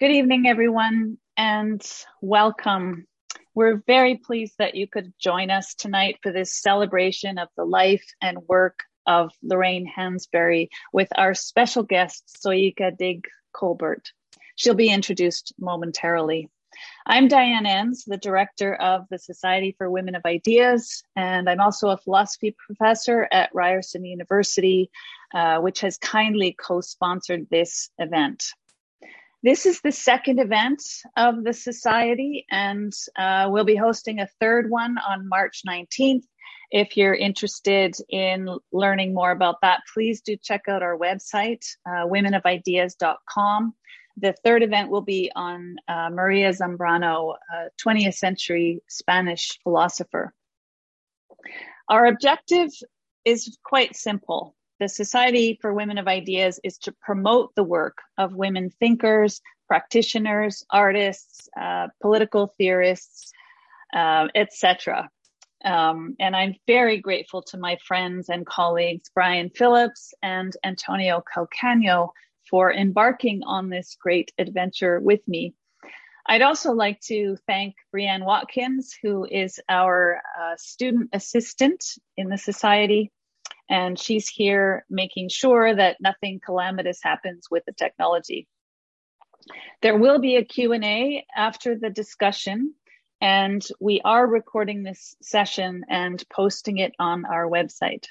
Good evening, everyone, and welcome. We're very pleased that you could join us tonight for this celebration of the life and work of Lorraine Hansberry with our special guest, Soyica Diggs Colbert. She'll be introduced momentarily. I'm Diane Enns, the director of the Society for Women of Ideas, and I'm also a philosophy professor at Ryerson University, uh, which has kindly co sponsored this event. This is the second event of the Society, and uh, we'll be hosting a third one on March 19th. If you're interested in learning more about that, please do check out our website, uh, womenofideas.com the third event will be on uh, Maria Zambrano, a 20th century Spanish philosopher. Our objective is quite simple. The Society for Women of Ideas is to promote the work of women thinkers, practitioners, artists, uh, political theorists, uh, etc. Um, and I'm very grateful to my friends and colleagues, Brian Phillips and Antonio Calcagno, for embarking on this great adventure with me. I'd also like to thank Brianne Watkins, who is our uh, student assistant in the Society. And she's here making sure that nothing calamitous happens with the technology. There will be a Q&A after the discussion, and we are recording this session and posting it on our website.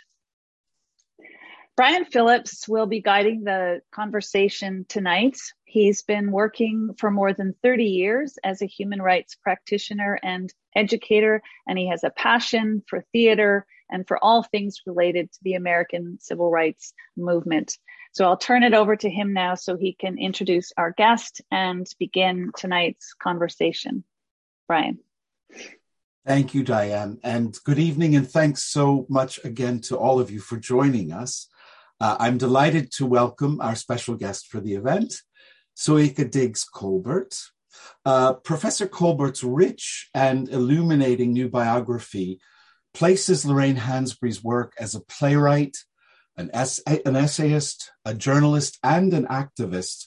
Brian Phillips will be guiding the conversation tonight. He's been working for more than 30 years as a human rights practitioner and educator, and he has a passion for theater and for all things related to the American civil rights movement. So I'll turn it over to him now so he can introduce our guest and begin tonight's conversation. Brian. Thank you, Diane, and good evening, and thanks so much again to all of you for joining us. Uh, I'm delighted to welcome our special guest for the event, Soyica Diggs Colbert. Uh, Professor Colbert's rich and illuminating new biography places Lorraine Hansberry's work as a playwright, an, ess- an essayist, a journalist, and an activist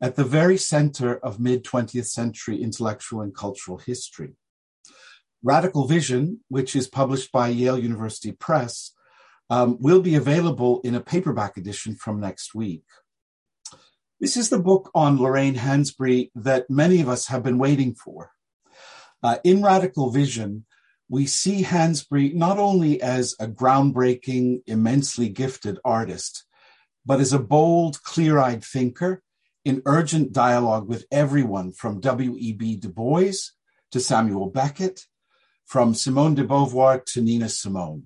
at the very center of mid 20th century intellectual and cultural history. Radical Vision, which is published by Yale University Press, um, will be available in a paperback edition from next week. This is the book on Lorraine Hansberry that many of us have been waiting for. Uh, in Radical Vision, we see Hansberry not only as a groundbreaking, immensely gifted artist, but as a bold, clear eyed thinker in urgent dialogue with everyone from W.E.B. Du Bois to Samuel Beckett, from Simone de Beauvoir to Nina Simone.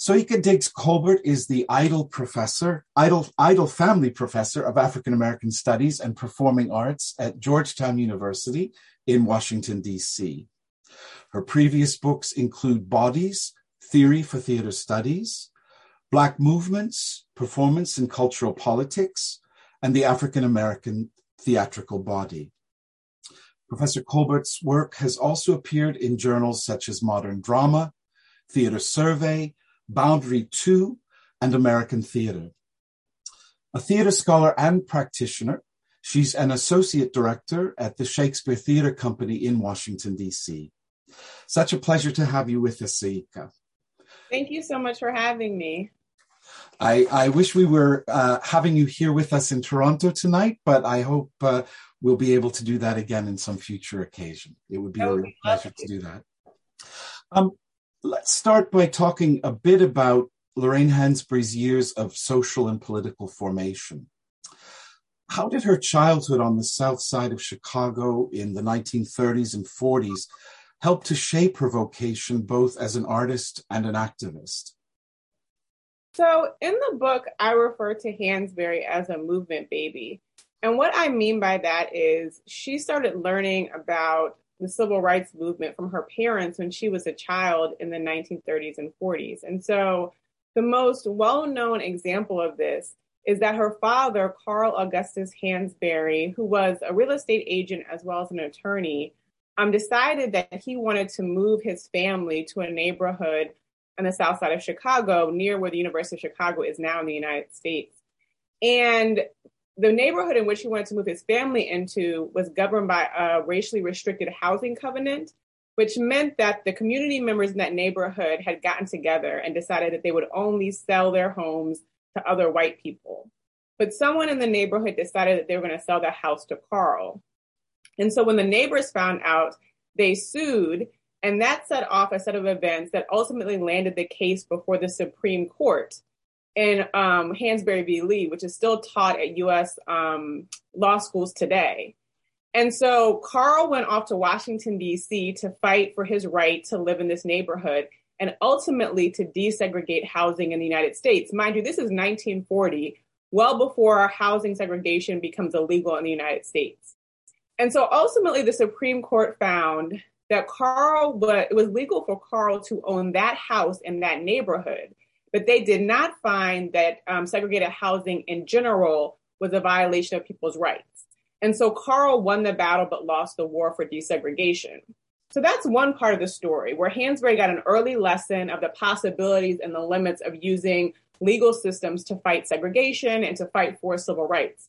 Soyica Diggs Colbert is the Idol Professor, Idol, Idol Family Professor of African American Studies and Performing Arts at Georgetown University in Washington, D.C. Her previous books include Bodies, Theory for Theater Studies, Black Movements, Performance and Cultural Politics, and the African American Theatrical Body. Professor Colbert's work has also appeared in journals such as Modern Drama, Theater Survey, Boundary 2, and American Theater. A theater scholar and practitioner, she's an associate director at the Shakespeare Theater Company in Washington, D.C. Such a pleasure to have you with us, Soyica. Thank you so much for having me. I, I wish we were uh, having you here with us in Toronto tonight, but I hope uh, we'll be able to do that again in some future occasion. It would be a real pleasure to do that. Um, let's start by talking a bit about Lorraine Hansberry's years of social and political formation. How did her childhood on the south side of Chicago in the 1930s and 40s help to shape her vocation both as an artist and an activist? So, in the book, I refer to Hansberry as a movement baby. And what I mean by that is she started learning about the civil rights movement from her parents when she was a child in the 1930s and 40s. And so the most well known example of this is that her father, Carl Augustus Hansberry, who was a real estate agent as well as an attorney, um, decided that he wanted to move his family to a neighborhood on the south side of Chicago, near where the University of Chicago is now in the United States. And the neighborhood in which he wanted to move his family into was governed by a racially restricted housing covenant, which meant that the community members in that neighborhood had gotten together and decided that they would only sell their homes to other white people. But someone in the neighborhood decided that they were going to sell their house to Carl. And so when the neighbors found out, they sued, and that set off a set of events that ultimately landed the case before the Supreme Court in um, Hansberry v. Lee, which is still taught at U.S. Um, law schools today. And so Carl went off to Washington, D.C. to fight for his right to live in this neighborhood and ultimately to desegregate housing in the United States. Mind you, this is 1940, well before housing segregation becomes illegal in the United States. And so ultimately, the Supreme Court found that Carl, but it was legal for Carl to own that house in that neighborhood but they did not find that um, segregated housing in general was a violation of people's rights. And so Carl won the battle but lost the war for desegregation. So that's one part of the story where Hansberry got an early lesson of the possibilities and the limits of using legal systems to fight segregation and to fight for civil rights.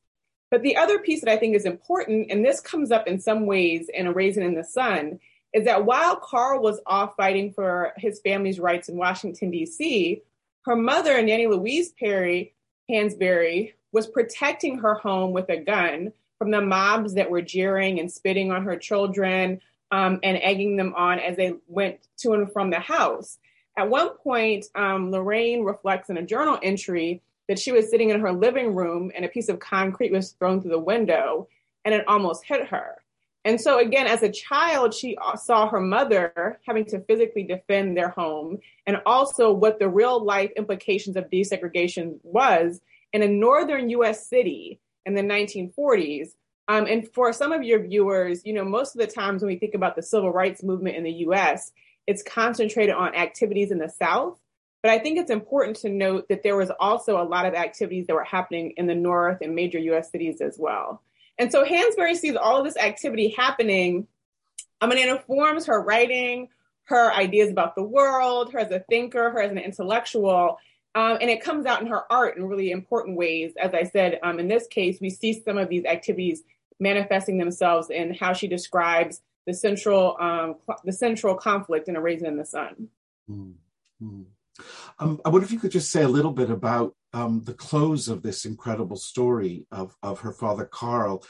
But the other piece that I think is important, and this comes up in some ways in A Raisin in the Sun, is that while Carl was off fighting for his family's rights in Washington, D.C., her mother, Nannie Louise Perry Hansberry, was protecting her home with a gun from the mobs that were jeering and spitting on her children um, and egging them on as they went to and from the house. At one point, um, Lorraine reflects in a journal entry that she was sitting in her living room and a piece of concrete was thrown through the window and it almost hit her. And so, again, as a child, she saw her mother having to physically defend their home and also what the real life implications of desegregation was in a northern US city in the 1940s. Um, and for some of your viewers, you know, most of the times when we think about the civil rights movement in the US, it's concentrated on activities in the South. But I think it's important to note that there was also a lot of activities that were happening in the North and major US cities as well. And so Hansberry sees all of this activity happening. I mean, it informs her writing, her ideas about the world, her as a thinker, her as an intellectual. Um, and it comes out in her art in really important ways. As I said, um, in this case, we see some of these activities manifesting themselves in how she describes the central um, cl- the central conflict in A Raisin in the Sun. Mm-hmm. Um, I wonder if you could just say a little bit about um, the close of this incredible story of, of her father, Carl,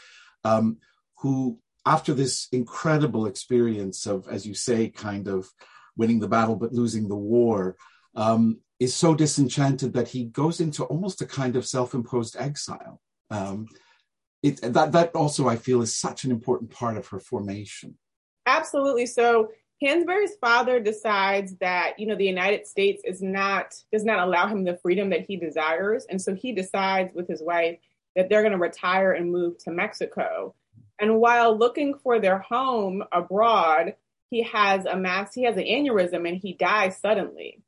um, who, after this incredible experience of, as you say, kind of winning the battle but losing the war, um, is so disenchanted that he goes into almost a kind of self imposed exile. Um, it, that, that also, I feel, is such an important part of her formation. Absolutely. So Hansberry's father decides that, you know, the United States is not, does not allow him the freedom that he desires. And so he decides with his wife that they're going to retire and move to Mexico. And while looking for their home abroad, he has a mass, he has an aneurysm and he dies suddenly.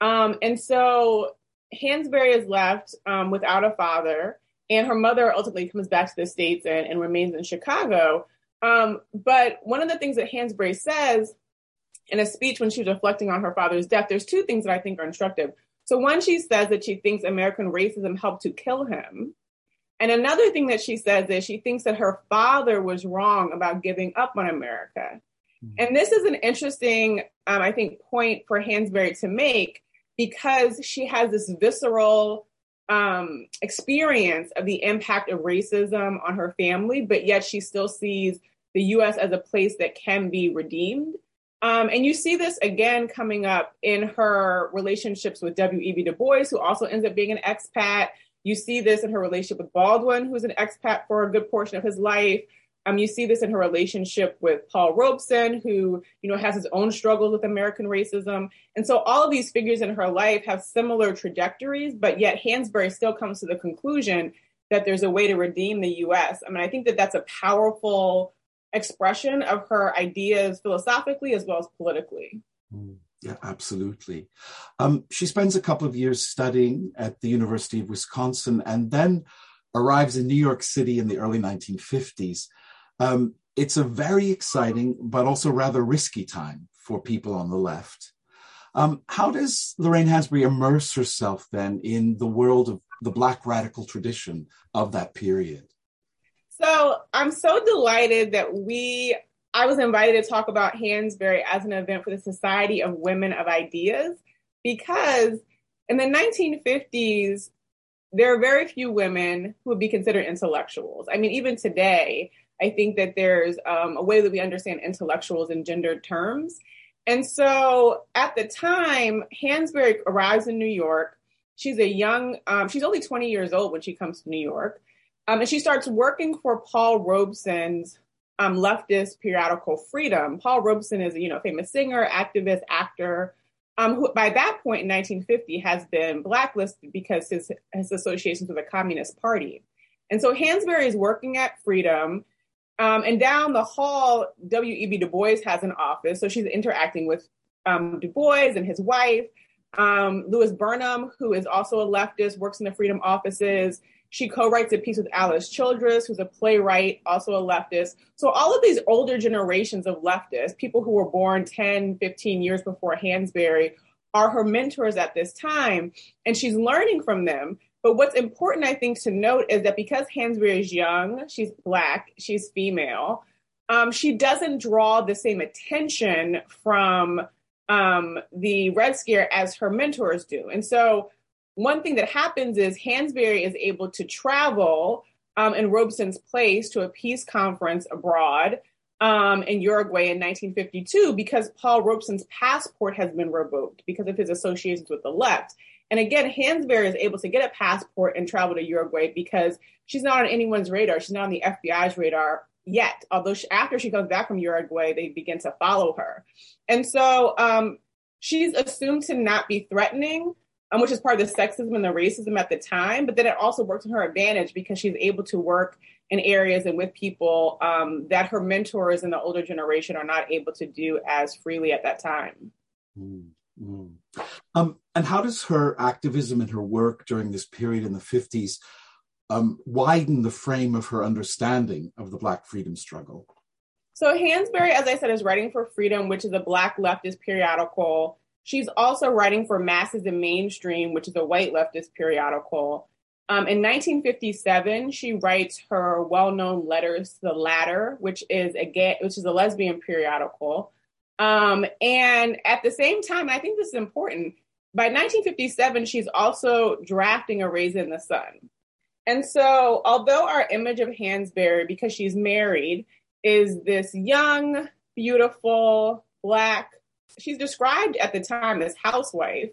Um, and so Hansberry is left um, without a father, and her mother ultimately comes back to the States and, and remains in Chicago. Um, but one of the things that Hansberry says in a speech when she was reflecting on her father's death, there's two things that I think are instructive. So one, she says that she thinks American racism helped to kill him. And another thing that she says is she thinks that her father was wrong about giving up on America. Mm-hmm. And this is an interesting, um, I think, point for Hansberry to make because she has this visceral um, experience of the impact of racism on her family, but yet she still sees the US as a place that can be redeemed. Um, and you see this again coming up in her relationships with W.E.B. Du Bois, who also ends up being an expat. You see this in her relationship with Baldwin, who's an expat for a good portion of his life. Um, you see this in her relationship with Paul Robeson, who you know has his own struggles with American racism. And so all of these figures in her life have similar trajectories, but yet Hansberry still comes to the conclusion that there's a way to redeem the U.S. I mean, I think that that's a powerful expression of her ideas philosophically as well as politically. Mm, yeah, absolutely. Um, she spends a couple of years studying at the University of Wisconsin and then arrives in New York City in the early 1950s. Um, it's a very exciting but also rather risky time for people on the left. Um, how does Lorraine Hansberry immerse herself then in the world of the Black radical tradition of that period? So I'm so delighted that we, I was invited to talk about Hansberry as an event for the Society of Women of Ideas because in the 1950s, there are very few women who would be considered intellectuals. I mean, even today, I think that there's um, a way that we understand intellectuals in gendered terms. And so at the time, Hansberry arrives in New York. She's a young, um, she's only 20 years old when she comes to New York. Um, and she starts working for Paul Robeson's um, leftist periodical Freedom. Paul Robeson is a you know famous singer, activist, actor, um, who by that point in 1950 has been blacklisted because his his associations with the Communist Party. And so Hansberry is working at Freedom. Um, and down the hall, W.E.B. Du Bois has an office. So she's interacting with um, Du Bois and his wife. Um, Louis Burnham, who is also a leftist, works in the Freedom offices. She co-writes a piece with Alice Childress, who's a playwright, also a leftist. So all of these older generations of leftists, people who were born 10, 15 years before Hansberry, are her mentors at this time. And she's learning from them. But what's important, I think, to note is that because Hansberry is young, she's black, she's female, um, she doesn't draw the same attention from um, the Red Scare as her mentors do. And so one thing that happens is Hansberry is able to travel um, in Robeson's place to a peace conference abroad um, in Uruguay in 1952 because Paul Robeson's passport has been revoked because of his associations with the left. And again, Hansberry is able to get a passport and travel to Uruguay because she's not on anyone's radar. She's not on the FBI's radar yet. Although she, after she comes back from Uruguay, they begin to follow her. And so um, she's assumed to not be threatening, um, which is part of the sexism and the racism at the time. But then it also works in her advantage because she's able to work in areas and with people um, that her mentors in the older generation are not able to do as freely at that time. Mm-hmm. Um, and how does her activism and her work during this period in the 50s um, widen the frame of her understanding of the Black freedom struggle? So, Hansberry, as I said, is writing for Freedom, which is a Black leftist periodical. She's also writing for Masses and Mainstream, which is a white leftist periodical. Um, in 1957, she writes her well-known letters to the Ladder, which is a gay, which is a lesbian periodical. Um, and at the same time, I think this is important. By 1957, she's also drafting A Raisin in the Sun. And so, although our image of Hansberry, because she's married, is this young, beautiful, black, she's described at the time as housewife.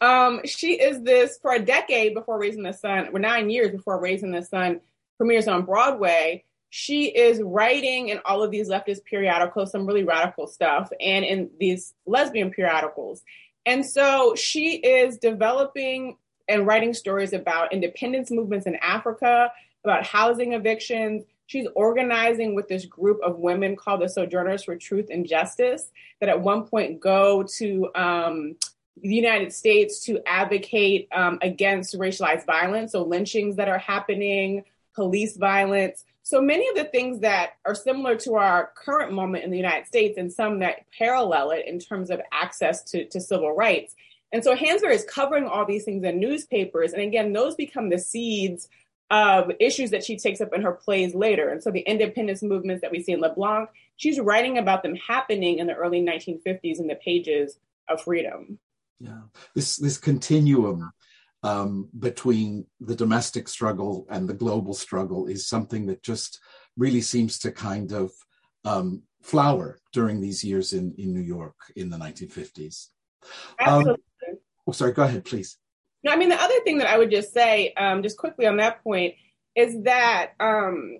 Um, she is this for a decade before Raisin in the Sun, or nine years before Raisin in the Sun premieres on Broadway she is writing in all of these leftist periodicals some really radical stuff and in these lesbian periodicals. And so she is developing and writing stories about independence movements in Africa, about housing evictions. She's organizing with this group of women called the Sojourners for Truth and Justice that at one point go to um, the United States to advocate um, against racialized violence, so lynchings that are happening, police violence. So many of the things that are similar to our current moment in the United States and some that parallel it in terms of access to, to civil rights. And so Hansberry is covering all these things in newspapers. And again, those become the seeds of issues that she takes up in her plays later. And so the independence movements that we see in Les Blancs, she's writing about them happening in the early 1950s in the pages of Freedom. Yeah, this this continuum um, between the domestic struggle and the global struggle is something that just really seems to kind of um, flower during these years in, in New York in the 1950s. Absolutely. Um, oh, sorry, go ahead, please. No, I mean, the other thing that I would just say, um, just quickly on that point, is that, um,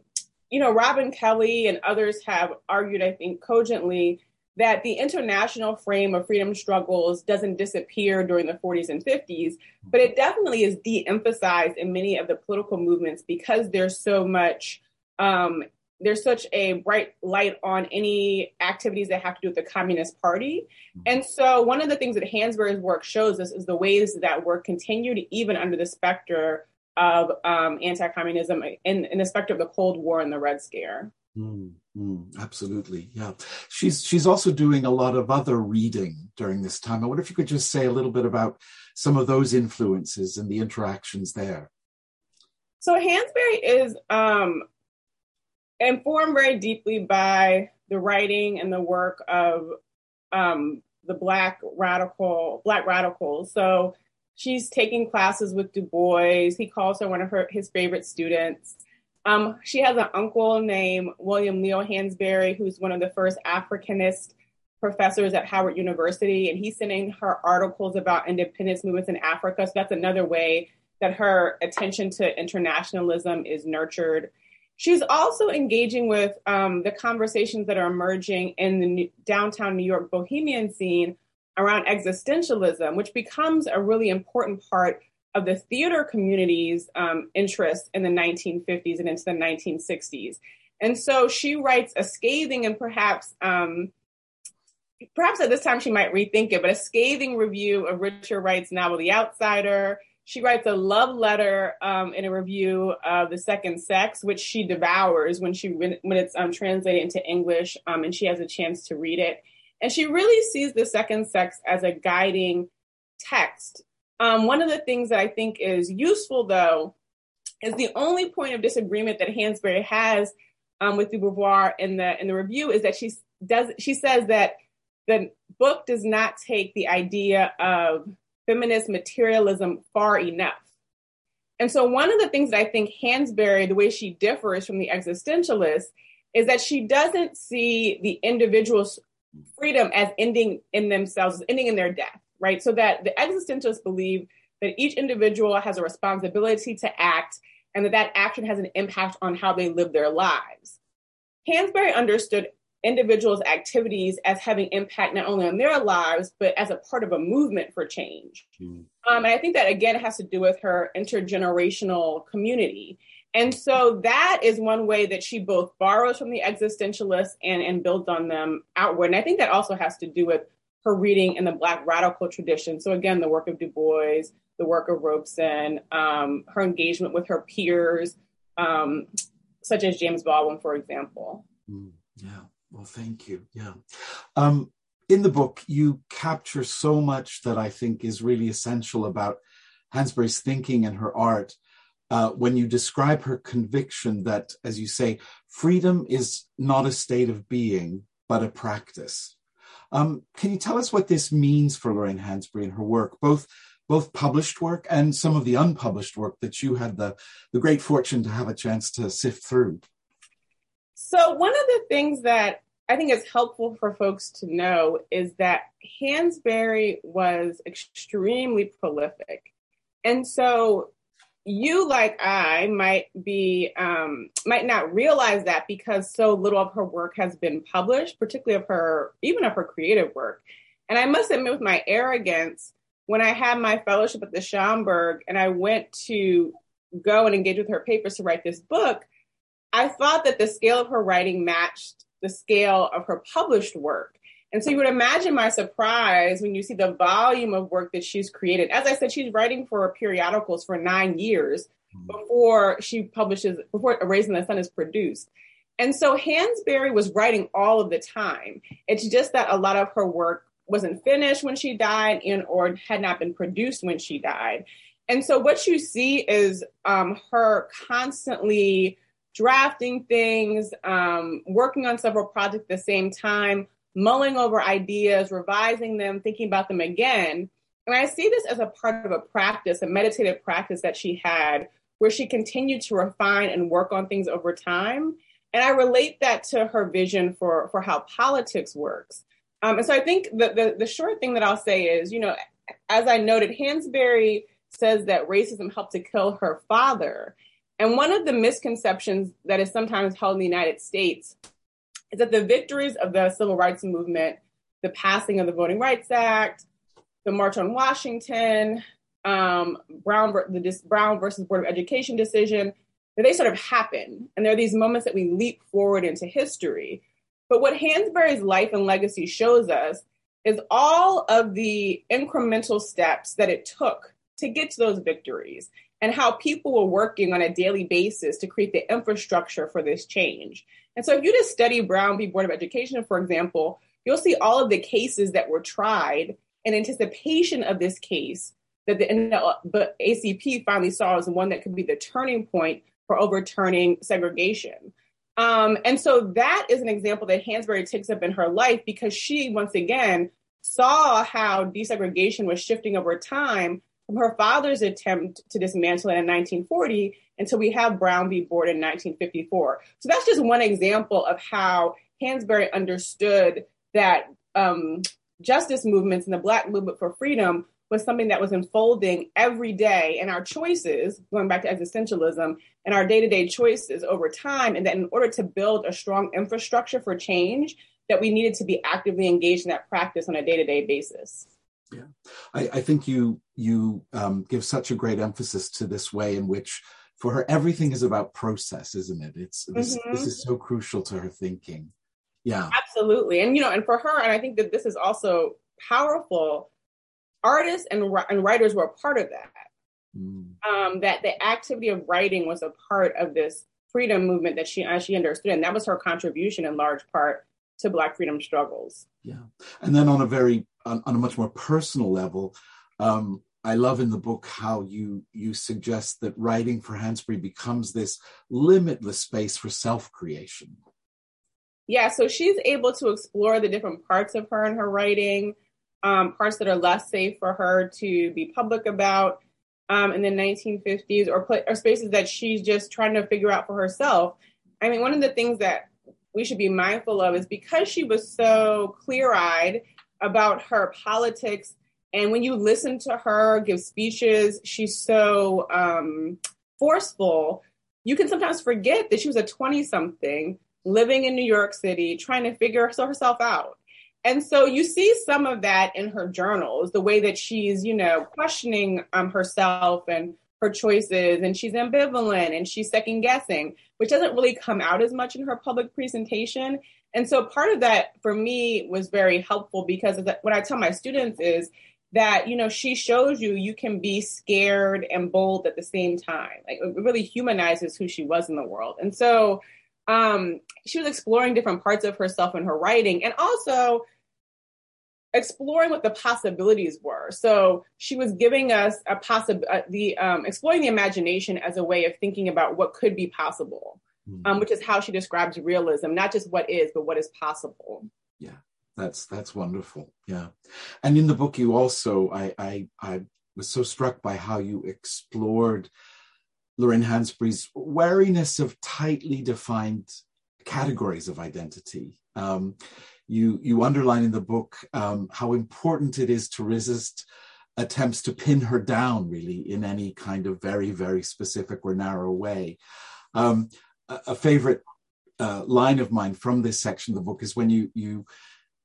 you know, Robin Kelley and others have argued, I think, cogently that the international frame of freedom struggles doesn't disappear during the 40s and 50s, but it definitely is de emphasized in many of the political movements because there's so much. Um, there's such a bright light on any activities that have to do with the Communist Party. And so, one of the things that Hansberry's work shows us is the ways that work continued even under the specter of um, anti communism in, in the specter of the Cold War and the Red Scare. Mm, mm, absolutely, yeah. She's she's also doing a lot of other reading during this time. I wonder if you could just say a little bit about some of those influences and the interactions there. So Hansberry is um, informed very deeply by the writing and the work of um, the Black radical Black radicals. So she's taking classes with Du Bois. He calls her one of her his favorite students. Um, she has an uncle named William Leo Hansberry, who's one of the first Africanist professors at Howard University, and he's sending her articles about independence movements in Africa. So that's another way that her attention to internationalism is nurtured. She's also engaging with um, the conversations that are emerging in the new, downtown New York bohemian scene around existentialism, which becomes a really important part of the theater community's um, interest in the 1950s and into the 1960s. And so she writes a scathing and perhaps um, perhaps at this time she might rethink it, but a scathing review of Richard Wright's novel The Outsider. She writes a love letter um, in a review of The Second Sex, which she devours when she when it's um, translated into English, um, and she has a chance to read it. And she really sees The Second Sex as a guiding text. Um, one of the things that I think is useful, though, is the only point of disagreement that Hansberry has um, with Du Beauvoir in the in the review is that she does she says that the book does not take the idea of feminist materialism far enough. And so, one of the things that I think Hansberry, the way she differs from the existentialist, is that she doesn't see the individual's freedom as ending in themselves, as ending in their death, right? So that the existentialists believe that each individual has a responsibility to act and that that action has an impact on how they live their lives. Hansberry understood individuals' activities as having impact not only on their lives, but as a part of a movement for change. Mm. Um, and I think that again has to do with her intergenerational community. And so that is one way that she both borrows from the existentialists and, and builds on them outward. And I think that also has to do with her reading in the Black radical tradition. So again, the work of Du Bois, the work of Robeson, um, her engagement with her peers, um, such as James Baldwin, for example. Mm, yeah. Well, thank you. Yeah. Um, in the book, you capture so much that I think is really essential about Hansberry's thinking and her art. Uh, when you describe her conviction that, as you say, freedom is not a state of being, but a practice. Um, can you tell us what this means for Lorraine Hansberry and her work, both both published work and some of the unpublished work that you had the, the great fortune to have a chance to sift through? So, one of the things that I think is helpful for folks to know is that Hansberry was extremely prolific. And so, you, like I, might be, um, might not realize that because so little of her work has been published, particularly of her, even of her creative work. And I must admit, with my arrogance, when I had my fellowship at the Schomburg and I went to go and engage with her papers to write this book, I thought that the scale of her writing matched the scale of her published work. And so you would imagine my surprise when you see the volume of work that she's created. As I said, she's writing for periodicals for nine years mm-hmm. before she publishes, before Raisin in the Sun is produced. And so Hansberry was writing all of the time. It's just that a lot of her work wasn't finished when she died and or had not been produced when she died. And so what you see is um, her constantly drafting things, um, working on several projects at the same time, mulling over ideas, revising them, thinking about them again. And I see this as a part of a practice, a meditative practice that she had, where she continued to refine and work on things over time. And I relate that to her vision for, for how politics works. Um, and so I think the, the, the short thing that I'll say is, you know, as I noted, Hansberry says that racism helped to kill her father. And one of the misconceptions that is sometimes held in the United States is that the victories of the civil rights movement, the passing of the Voting Rights Act, the March on Washington, um, Brown, the Brown versus Board of Education decision, that they sort of happen. And there are these moments that we leap forward into history. But what Hansberry's life and legacy shows us is all of the incremental steps that it took to get to those victories and how people were working on a daily basis to create the infrastructure for this change. And so if you just study Brown v. Board of Education, for example, you'll see all of the cases that were tried in anticipation of this case that the ACP finally saw as one that could be the turning point for overturning segregation. Um, and so that is an example that Hansberry takes up in her life because she, once again, saw how desegregation was shifting over time from her father's attempt to dismantle it in 1940 until we have Brown v. Board in 1954. So that's just one example of how Hansberry understood that um, justice movements and the Black movement for freedom was something that was unfolding every day in our choices, going back to existentialism, and our day to day choices over time. And that in order to build a strong infrastructure for change, that we needed to be actively engaged in that practice on a day to day basis. Yeah, I, I, think you you um, give such a great emphasis to this way in which, for her, everything is about process, isn't it? It's this, mm-hmm. this is so crucial to her thinking. Yeah, absolutely, and you know, and for her, and I think that this is also powerful artists and, and writers were a part of that. Mm. Um, that the activity of writing was a part of this freedom movement that she she understood, and that was her contribution in large part to Black freedom struggles. Yeah, and then on a very on, on a much more personal level, um, I love in the book how you you suggest that writing for Hansberry becomes this limitless space for self creation. Yeah, so she's able to explore the different parts of her in her writing um, parts that are less safe for her to be public about um, in the 1950s, or, put or spaces that she's just trying to figure out for herself. I mean, one of the things that we should be mindful of is because she was so clear eyed about her politics. And when you listen to her give speeches, she's so um, forceful. You can sometimes forget that she was a 20 something living in New York City, trying to figure herself out. And so you see some of that in her journals, the way that she's, you know, questioning um, herself and her choices, and she's ambivalent and she's second guessing, which doesn't really come out as much in her public presentation. And so part of that for me was very helpful because what I tell my students is that, you know, she shows you you can be scared and bold at the same time. Like it really humanizes who she was in the world. And so um, she was exploring different parts of herself in her writing and also exploring what the possibilities were. So she was giving us a possible, uh, the um, exploring the imagination as a way of thinking about what could be possible, mm. um, which is how she describes realism, not just what is, but what is possible. Yeah, that's that's wonderful. Yeah, and in the book, you also, I I, I was so struck by how you explored Lorraine Hansberry's wariness of tightly defined categories of identity. Um, you you underline in the book um, how important it is to resist attempts to pin her down, really, in any kind of very very specific or narrow way. Um, a, a, favorite uh, line of mine from this section of the book is when you you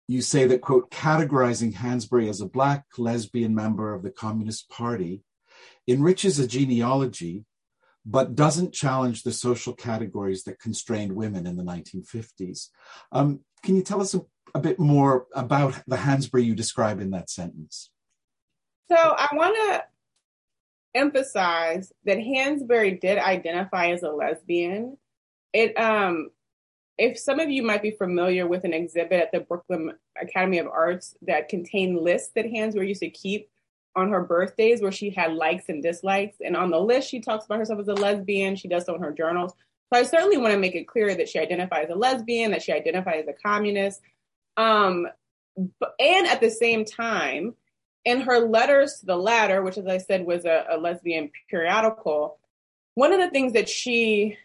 you say that quote categorizing Hansberry as a black lesbian member of the Communist Party enriches a genealogy but doesn't challenge the social categories that constrained women in the 1950s. Um, can you tell us a, a, bit more about the Hansberry you describe in that sentence? So I want to emphasize that Hansberry did identify as a lesbian. It um, if some of you might be familiar with an exhibit at the Brooklyn Academy of Arts that contained lists that Hansberry used to keep on her birthdays where she had likes and dislikes. And on the list, she talks about herself as a lesbian. She does so in her journals. So I certainly want to make it clear that she identifies as a lesbian, that she identifies as a communist. Um, and at the same time, in her letters to the Ladder, which, as I said, was a, a lesbian periodical, one of the things that she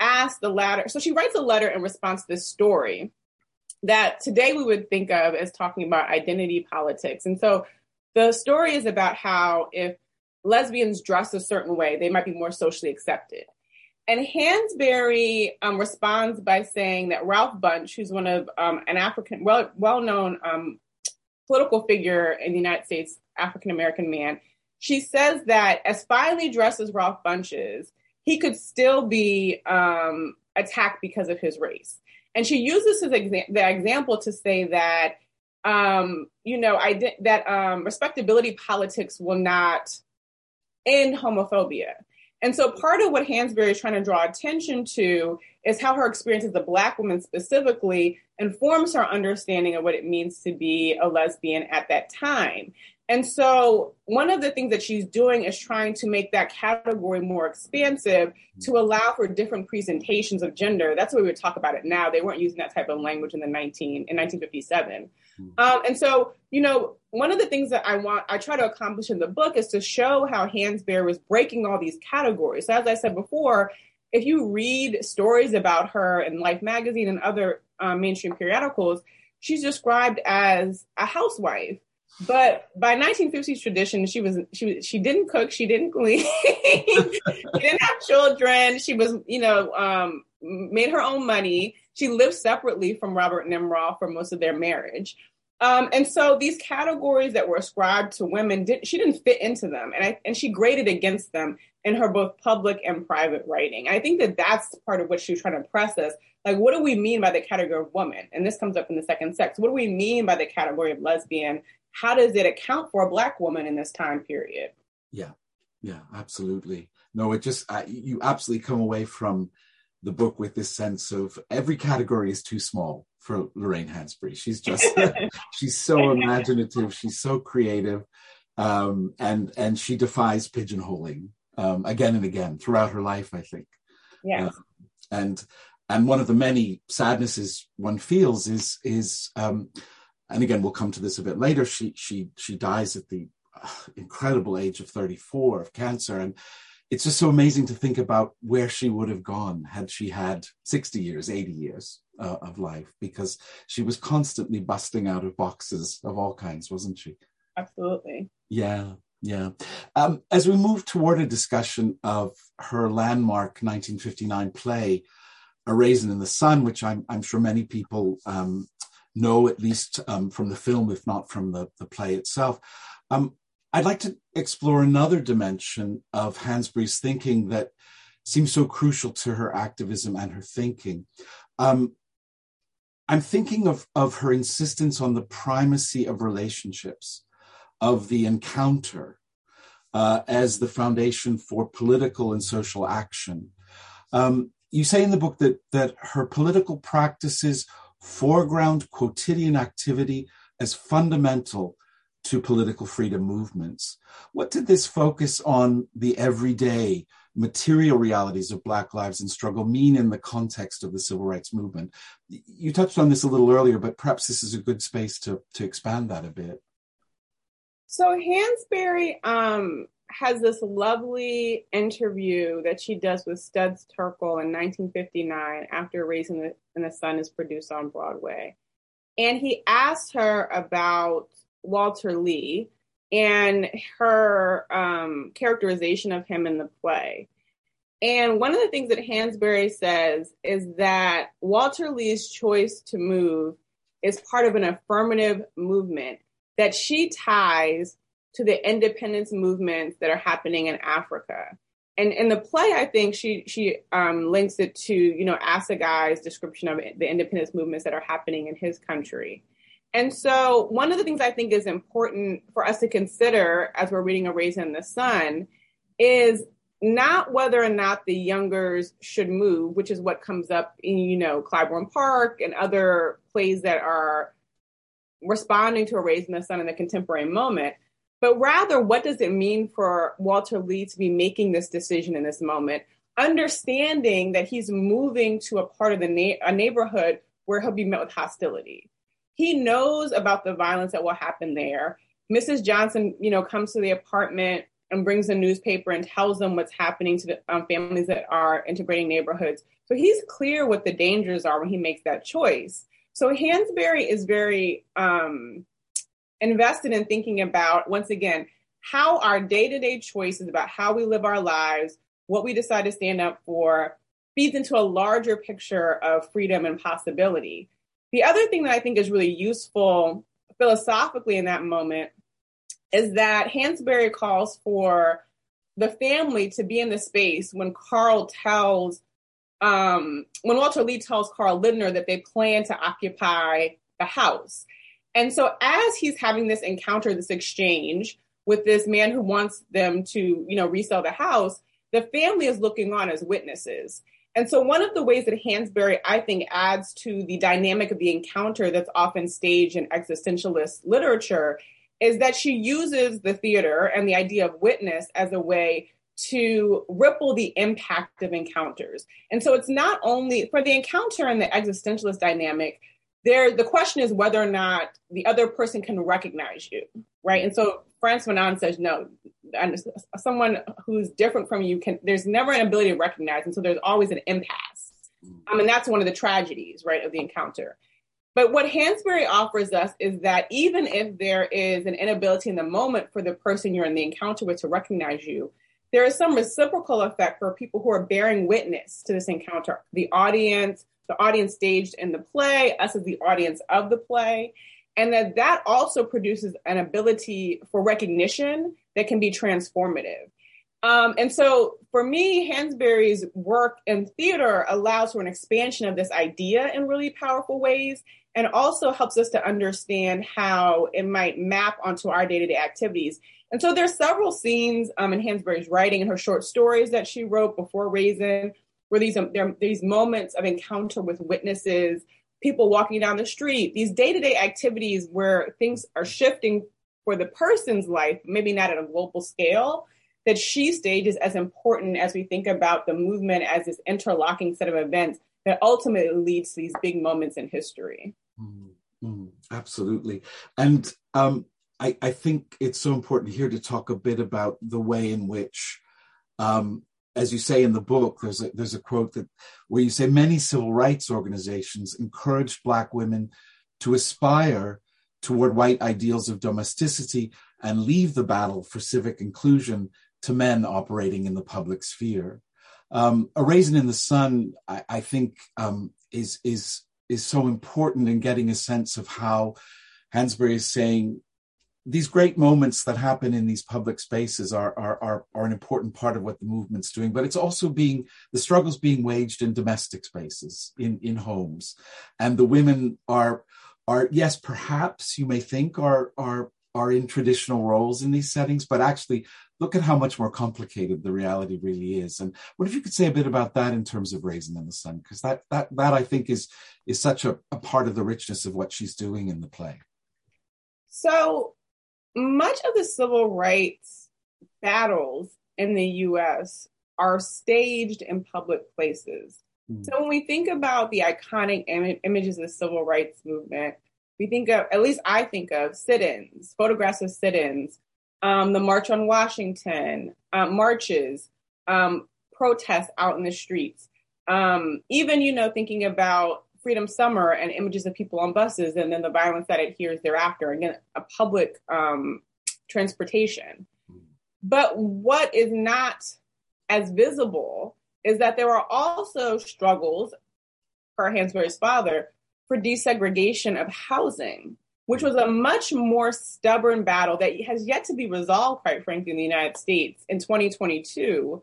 asked the Ladder, so she writes a letter in response to this story that today we would think of as talking about identity politics. And so the story is about how if lesbians dress a certain way, they might be more socially accepted. And Hansberry um, responds by saying that Ralph Bunche, who's one of um, an African, well well known um, political figure in the United States, African American man, she says that as finely dressed as Ralph Bunche is, he could still be um, attacked because of his race. And she uses his exa- the example to say that um, you know, I did that um, respectability politics will not end homophobia. And so part of what Hansberry is trying to draw attention to is how her experience as a Black woman specifically informs her understanding of what it means to be a lesbian at that time. And so, one of the things that she's doing is trying to make that category more expansive to allow for different presentations of gender. That's the way we would talk about it now. They weren't using that type of language in the 19 in 1957. Hmm. Um, and so, you know, one of the things that I want, I try to accomplish in the book is to show how Hansberry was breaking all these categories. So, as I said before, if you read stories about her in Life magazine and other um, mainstream periodicals, she's described as a housewife but by 1950s tradition, she was she she didn't cook, she didn't clean, she didn't have children. She was, you know, um, made her own money. She lived separately from Robert Nemiroff for most of their marriage. Um, and so these categories that were ascribed to women, did, she didn't fit into them, and I, and she graded against them in her both public and private writing. I think that that's part of what she was trying to press us. Like, what do we mean by the category of woman? And this comes up in the second sex. What do we mean by the category of lesbian? How does it account for a black woman in this time period? Yeah. Yeah absolutely. No it just uh, you absolutely come away from the book with this sense of every category is too small for lorraine hansberry. She's just she's so imaginative she's so creative um, and and she defies pigeonholing um, again and again throughout her life i think. Yeah. Uh, and and one of the many sadnesses one feels is is um, and again we'll come to this a bit later. She she she dies at the incredible age of 34 of cancer. And it's just so amazing to think about where she would have gone had she had 60 years 80 years uh, of life because she was constantly busting out of boxes of all kinds wasn't she? Absolutely. Yeah yeah. Um, as we move toward a discussion of her landmark 1959 play a raisin in the sun which i'm, I'm sure many people um, know, at least um, from the film, if not from the, the play itself. Um, I'd like to explore another dimension of Hansberry's thinking that seems so crucial to her activism and her thinking. Um, I'm thinking of, of her insistence on the primacy of relationships, of the encounter, uh, as the foundation for political and social action. Um, you say in the book that that her political practices foreground quotidian activity as fundamental to political freedom movements. What did this focus on the everyday material realities of Black lives and struggle mean in the context of the civil rights movement? You touched on this a little earlier, but perhaps this is a good space to, to expand that a bit. So Hansberry um, has this lovely interview that she does with Studs Terkel in 1959 after Raising the, in the Sun is produced on Broadway. And he asked her about Walter Lee and her um, characterization of him in the play. And one of the things that Hansberry says is that Walter Lee's choice to move is part of an affirmative movement that she ties to the independence movements that are happening in Africa. And in the play, I think she she um, links it to you know Asagai's description of the independence movements that are happening in his country. And so, one of the things I think is important for us to consider as we're reading A Raisin in the Sun is not whether or not the youngers should move, which is what comes up in, you know, Clybourne Park and other plays that are responding to A Raisin in the Sun in the contemporary moment, but rather, what does it mean for Walter Lee to be making this decision in this moment, understanding that he's moving to a part of the na- a neighborhood where he'll be met with hostility. He knows about the violence that will happen there. Mrs. Johnson, you know, comes to the apartment and brings a newspaper and tells them what's happening to the um, families that are integrating neighborhoods. So he's clear what the dangers are when he makes that choice. So Hansberry is very um, invested in thinking about, once again, how our day to day choices about how we live our lives, what we decide to stand up for, feeds into a larger picture of freedom and possibility. The other thing that I think is really useful philosophically in that moment is that Hansberry calls for the family to be in the space when Carl tells, um, when Walter Lee tells Karl Lindner that they plan to occupy the house. And so as he's having this encounter, this exchange with this man who wants them to, you know, resell the house, the family is looking on as witnesses. And so one of the ways that Hansberry, I think, adds to the dynamic of the encounter that's often staged in existentialist literature is that she uses the theater and the idea of witness as a way to ripple the impact of encounters. And so it's not only for the encounter and the existentialist dynamic, there the question is whether or not the other person can recognize you, right? And so Frantz Fanon says no, someone who's different from you can there's never an ability to recognize, and so there's always an impasse. Mm-hmm. I mean, that's one of the tragedies, right, of the encounter. But what Hansberry offers us is that even if there is an inability in the moment for the person you're in the encounter with to recognize you, there is some reciprocal effect for people who are bearing witness to this encounter. The audience, the audience staged in the play, us as the audience of the play, and that that also produces an ability for recognition that can be transformative. Um, and so for me, Hansberry's work in theater allows for an expansion of this idea in really powerful ways and also helps us to understand how it might map onto our day-to-day activities. And so there's several scenes um, in Hansberry's writing and her short stories that she wrote before Raisin, where these um, there these moments of encounter with witnesses, people walking down the street, these day-to-day activities where things are shifting for the person's life, maybe not at a global scale, that she stages as important as we think about the movement as this interlocking set of events that ultimately leads to these big moments in history. Mm, absolutely. And um, I, I, think it's so important here to talk a bit about the way in which, um, as you say in the book, there's a, there's a quote that where you say many civil rights organizations encouraged Black women to aspire toward white ideals of domesticity and leave the battle for civic inclusion to men operating in the public sphere. Um, a raisin in the sun, I, I think, um, is is is so important in getting a sense of how Hansberry is saying these great moments that happen in these public spaces are, are, are, are, an important part of what the movement's doing, but it's also being, the struggles being waged in domestic spaces, in, in homes. And the women are, are, yes, perhaps you may think are, are, are in traditional roles in these settings, but actually look at how much more complicated the reality really is. And what if you could say a bit about that in terms of Raisin in the Sun? Because that that that I think is is such a, a part of the richness of what she's doing in the play. So much of the civil rights battles in the US are staged in public places. Mm. So when we think about the iconic Im- images of the civil rights movement, we think of, at least I think of sit ins, photographs of sit ins, um, the March on Washington, uh, marches, um, protests out in the streets. Um, even, you know, thinking about Freedom Summer and images of people on buses and then the violence that adheres thereafter, again, a public um, transportation. But what is not as visible is that there are also struggles for Hansberry's father for desegregation of housing, which was a much more stubborn battle that has yet to be resolved, quite frankly, in the United States in 2022.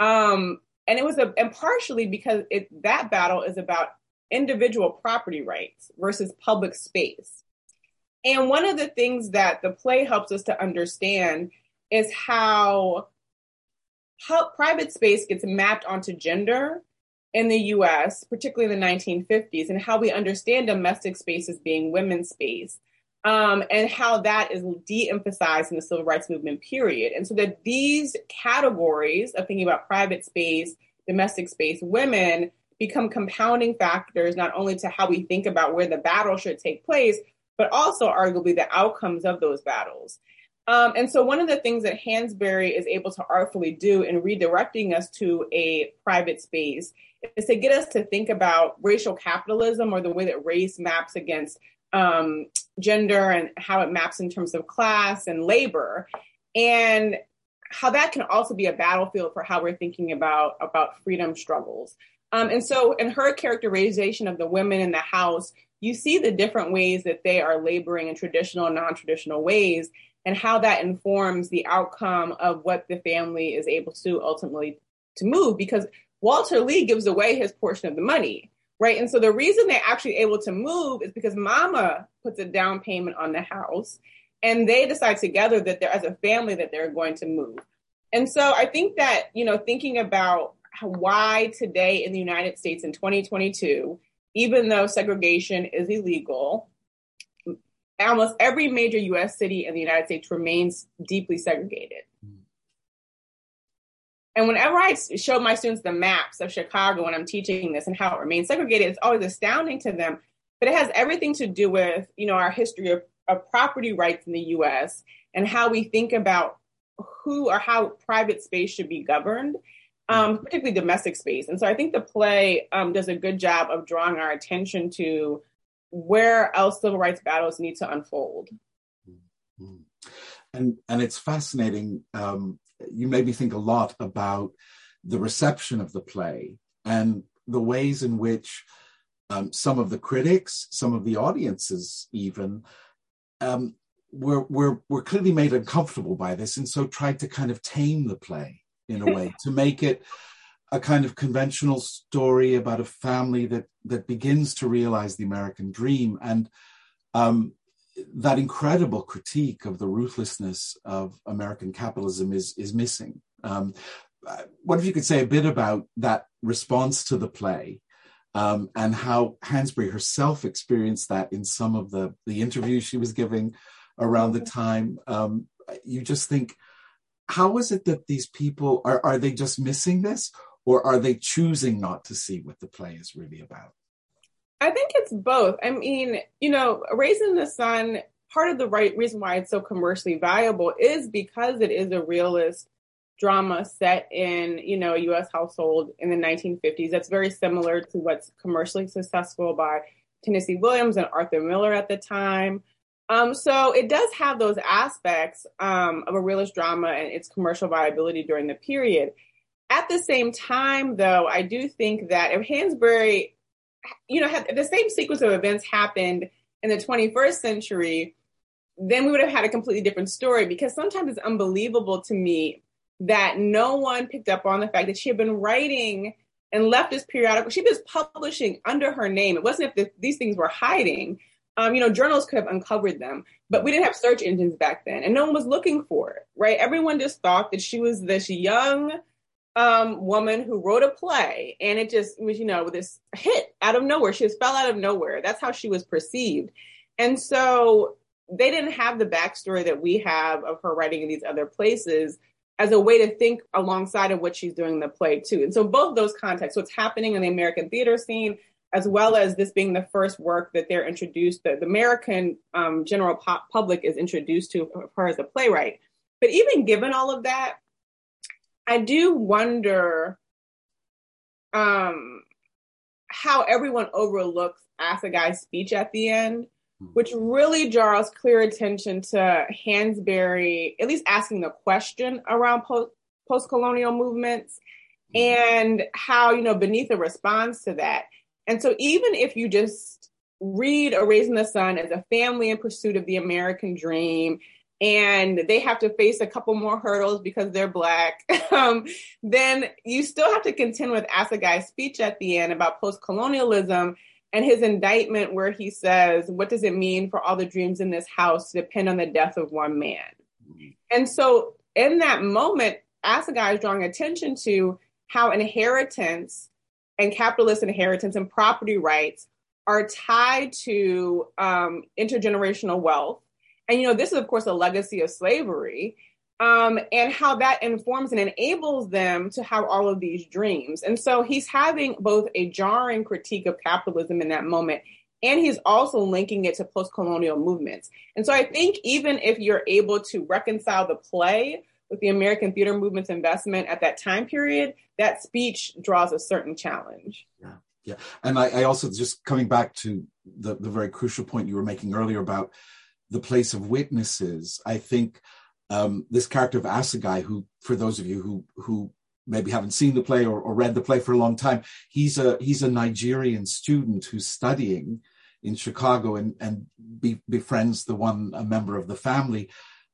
Um, and it was a, and partially because it, that battle is about individual property rights versus public space. And one of the things that the play helps us to understand is how, how private space gets mapped onto gender in the US, particularly in the 1950s, and how we understand domestic space as being women's space, um, and how that is de emphasized in the civil rights movement period. And so that these categories of thinking about private space, domestic space, women become compounding factors, not only to how we think about where the battle should take place, but also arguably the outcomes of those battles. Um, and so, one of the things that Hansberry is able to artfully do in redirecting us to a private space is to get us to think about racial capitalism or the way that race maps against um, gender and how it maps in terms of class and labor, and how that can also be a battlefield for how we're thinking about about freedom struggles. Um, and so, in her characterization of the women in the house, you see the different ways that they are laboring in traditional and non-traditional ways, and how that informs the outcome of what the family is able to ultimately to move. Because Walter Lee gives away his portion of the money, right? And so the reason they're actually able to move is because Mama puts a down payment on the house, and they decide together that they're as a family that they're going to move. And so I think that you know, thinking about why today in the United States in 2022, even though segregation is illegal, almost every major US city in the United States remains deeply segregated. Mm. And whenever I show my students the maps of Chicago when I'm teaching this and how it remains segregated, it's always astounding to them. But it has everything to do with, you know, our history of, of property rights in the US and how we think about who or how private space should be governed, um, particularly domestic space. And so I think the play um, does a good job of drawing our attention to where else civil rights battles need to unfold. And and it's fascinating. Um, you made me think a lot about the reception of the play and the ways in which um, some of the critics, some of the audiences, even um, were, were were clearly made uncomfortable by this, and so tried to kind of tame the play in a way to make it a kind of conventional story about a family that that begins to realize the American dream and um, that incredible critique of the ruthlessness of American capitalism is is missing. Um, what if you could say a bit about that response to the play um, and how Hansberry herself experienced that in some of the the interviews she was giving around the time? Um, you just think, how is it that these people are are they just missing this, or are they choosing not to see what the play is really about? I think it's both. I mean, you know, Raisin in the Sun, part of the right reason why it's so commercially valuable is because it is a realist drama set in, you know, a US household in the 1950s. That's very similar to what's commercially successful by Tennessee Williams and Arthur Miller at the time. Um, so it does have those aspects um, of a realist drama and its commercial viability during the period. At the same time, though, I do think that if Hansberry you know, had the same sequence of events happened in the 21st century, then we would have had a completely different story because sometimes it's unbelievable to me that no one picked up on the fact that she had been writing and left this periodical. She was publishing under her name. It wasn't if the, these things were hiding. Um, you know, journals could have uncovered them, but we didn't have search engines back then, and no one was looking for it, right? Everyone just thought that she was this young um, woman who wrote a play, and it just was, you know, this hit out of nowhere. She just fell out of nowhere. That's how she was perceived. And so they didn't have the backstory that we have of her writing in these other places as a way to think alongside of what she's doing in the play too. And so both those contexts, what's happening in the American theater scene, as well as this being the first work that they're introduced, the, the American um, general public is introduced to her as a playwright. But even given all of that, I do wonder um, how everyone overlooks Asagai's speech at the end, hmm. which really draws clear attention to Hansberry, at least asking the question around post colonial movements hmm. and how, you know, Beneatha responds to that. And so even if you just read A Raisin in the Sun as a family in pursuit of the American dream and they have to face a couple more hurdles because they're black, um, then you still have to contend with Asagai's speech at the end about post-colonialism and his indictment where he says, what does it mean for all the dreams in this house to depend on the death of one man? Mm-hmm. And so in that moment, Assagai is drawing attention to how inheritance and capitalist inheritance and property rights are tied to um, intergenerational wealth and, you know, this is, of course, a legacy of slavery. Um, and how that informs and enables them to have all of these dreams. And so he's having both a jarring critique of capitalism in that moment, and he's also linking it to post colonial movements. And so I think even if you're able to reconcile the play with the American theater movement's investment at that time period, that speech draws a certain challenge. Yeah. Yeah. And I, I also just coming back to the, the very crucial point you were making earlier about the place of witnesses. I think um, this character of Asagai, who, for those of you who who maybe haven't seen the play or, or, read the play for a long time, he's a he's a Nigerian student who's studying in Chicago and and be, befriends the one a member of the family.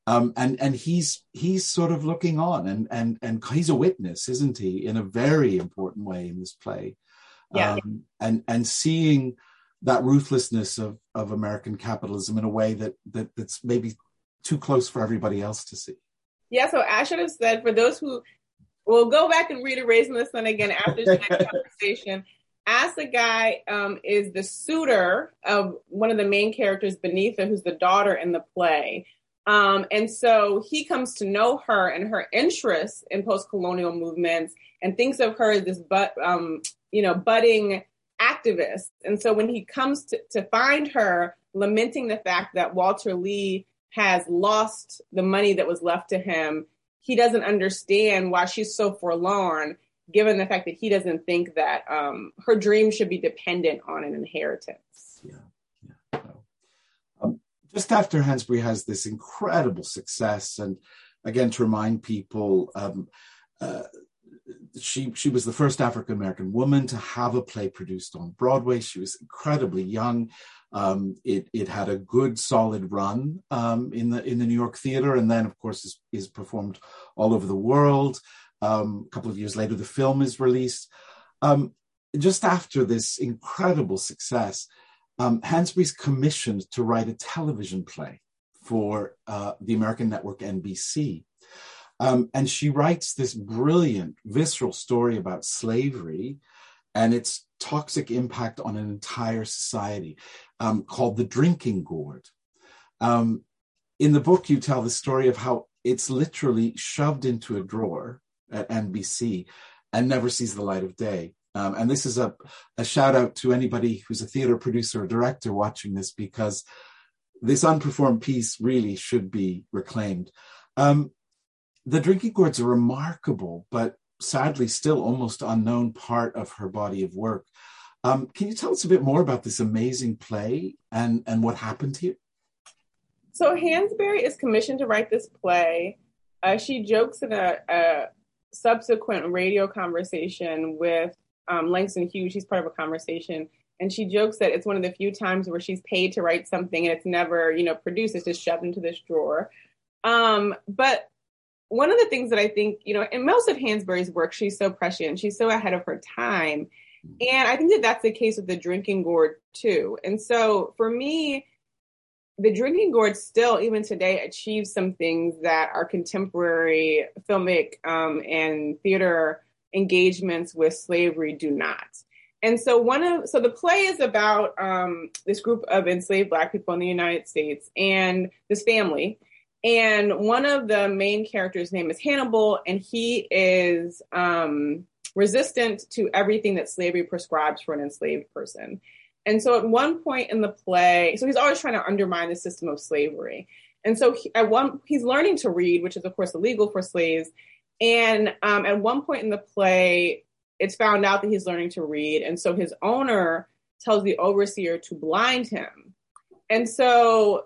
Um, and and he's he's sort of looking on and and and he's a witness, isn't he, in a very important way in this play, yeah. Um, and and seeing that ruthlessness of, of American capitalism in a way that, that that's maybe too close for everybody else to see. Yeah, so I should have said for those who will go back and read A Raisin in the Sun again after this conversation. as Asagai um, is the suitor of one of the main characters, Beneatha, who's the daughter in the play. Um, and so he comes to know her and her interests in post-colonial movements and thinks of her as this but um, you know budding activist. And so when he comes to, to find her, lamenting the fact that Walter Lee has lost the money that was left to him, he doesn't understand why she's so forlorn, given the fact that he doesn't think that um, her dream should be dependent on an inheritance. Yeah. Just after Hansberry has this incredible success, and again to remind people, um, uh, she she was the first African American woman to have a play produced on Broadway. She was incredibly young. Um, it it had a good solid run um, in the in the New York theater, and then of course is, is performed all over the world. Um, a couple of years later, the film is released. Um, just after this incredible success, um, Hansberry's commissioned to write a television play for uh, the American network NBC. Um, and she writes this brilliant, visceral story about slavery and its toxic impact on an entire society um, called The Drinking Gourd. Um, in the book, you tell the story of how it's literally shoved into a drawer at NBC and never sees the light of day. Um, and this is a, a shout out to anybody who's a theater producer or director watching this because this unperformed piece really should be reclaimed. Um, the drinking gourd's a remarkable, but sadly still almost unknown part of her body of work. Um, can you tell us a bit more about this amazing play and, and what happened here? So Hansberry is commissioned to write this play. Uh, she jokes in a, a, subsequent radio conversation with um, Langston Hughes. She's part of a conversation, and she jokes that it's one of the few times where she's paid to write something and it's never, you know, produced. It's just shoved into this drawer. Um, but one of the things that I think, you know, in most of Hansberry's work, she's so prescient, she's so ahead of her time. And I think that that's the case with the drinking gourd too. And so for me, the drinking gourd still, even today, achieves some things that our contemporary filmic um, and theater engagements with slavery do not. And so one of so the play is about um, this group of enslaved Black people in the United States and this family and one of the main characters' name is Hannibal, and he is um, resistant to everything that slavery prescribes for an enslaved person. And so, at one point in the play, so he's always trying to undermine the system of slavery. And so, he, at one, he's learning to read, which is of course illegal for slaves. And um, at one point in the play, it's found out that he's learning to read, and so his owner tells the overseer to blind him. And so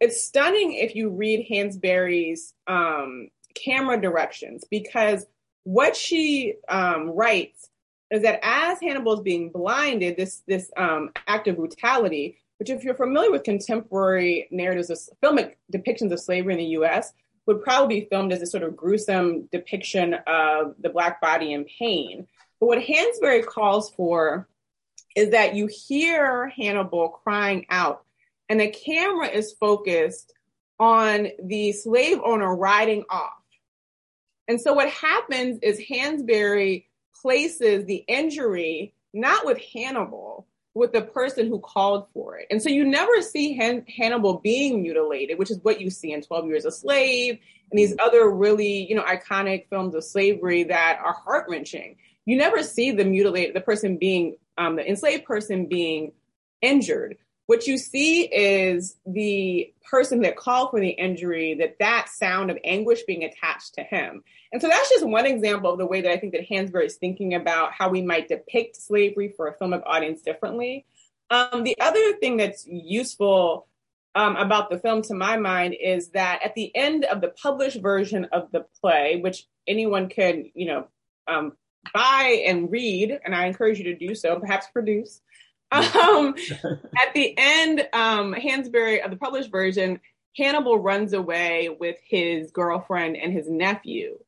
it's stunning if you read Hansberry's um, camera directions because what she um, writes is that as Hannibal is being blinded, this this um, act of brutality, which if you're familiar with contemporary narratives of filmic depictions of slavery in the U.S., would probably be filmed as a sort of gruesome depiction of the black body in pain. But what Hansberry calls for is that you hear Hannibal crying out and the camera is focused on the slave owner riding off. And so what happens is Hansberry places the injury not with Hannibal, with the person who called for it. And so you never see Han- Hannibal being mutilated, which is what you see in 12 Years a Slave and these other really, you know, iconic films of slavery that are heart wrenching. You never see the mutilated, the person being, um, the enslaved person being injured what you see is the person that called for the injury that that sound of anguish being attached to him. And so that's just one example of the way that i think that hansberry is thinking about how we might depict slavery for a filmic audience differently. Um, the other thing that's useful um, about the film to my mind is that at the end of the published version of the play which anyone can you know um, buy and read and i encourage you to do so perhaps produce um, at the end, um, Hansberry of the published version, Hannibal runs away with his girlfriend and his nephew.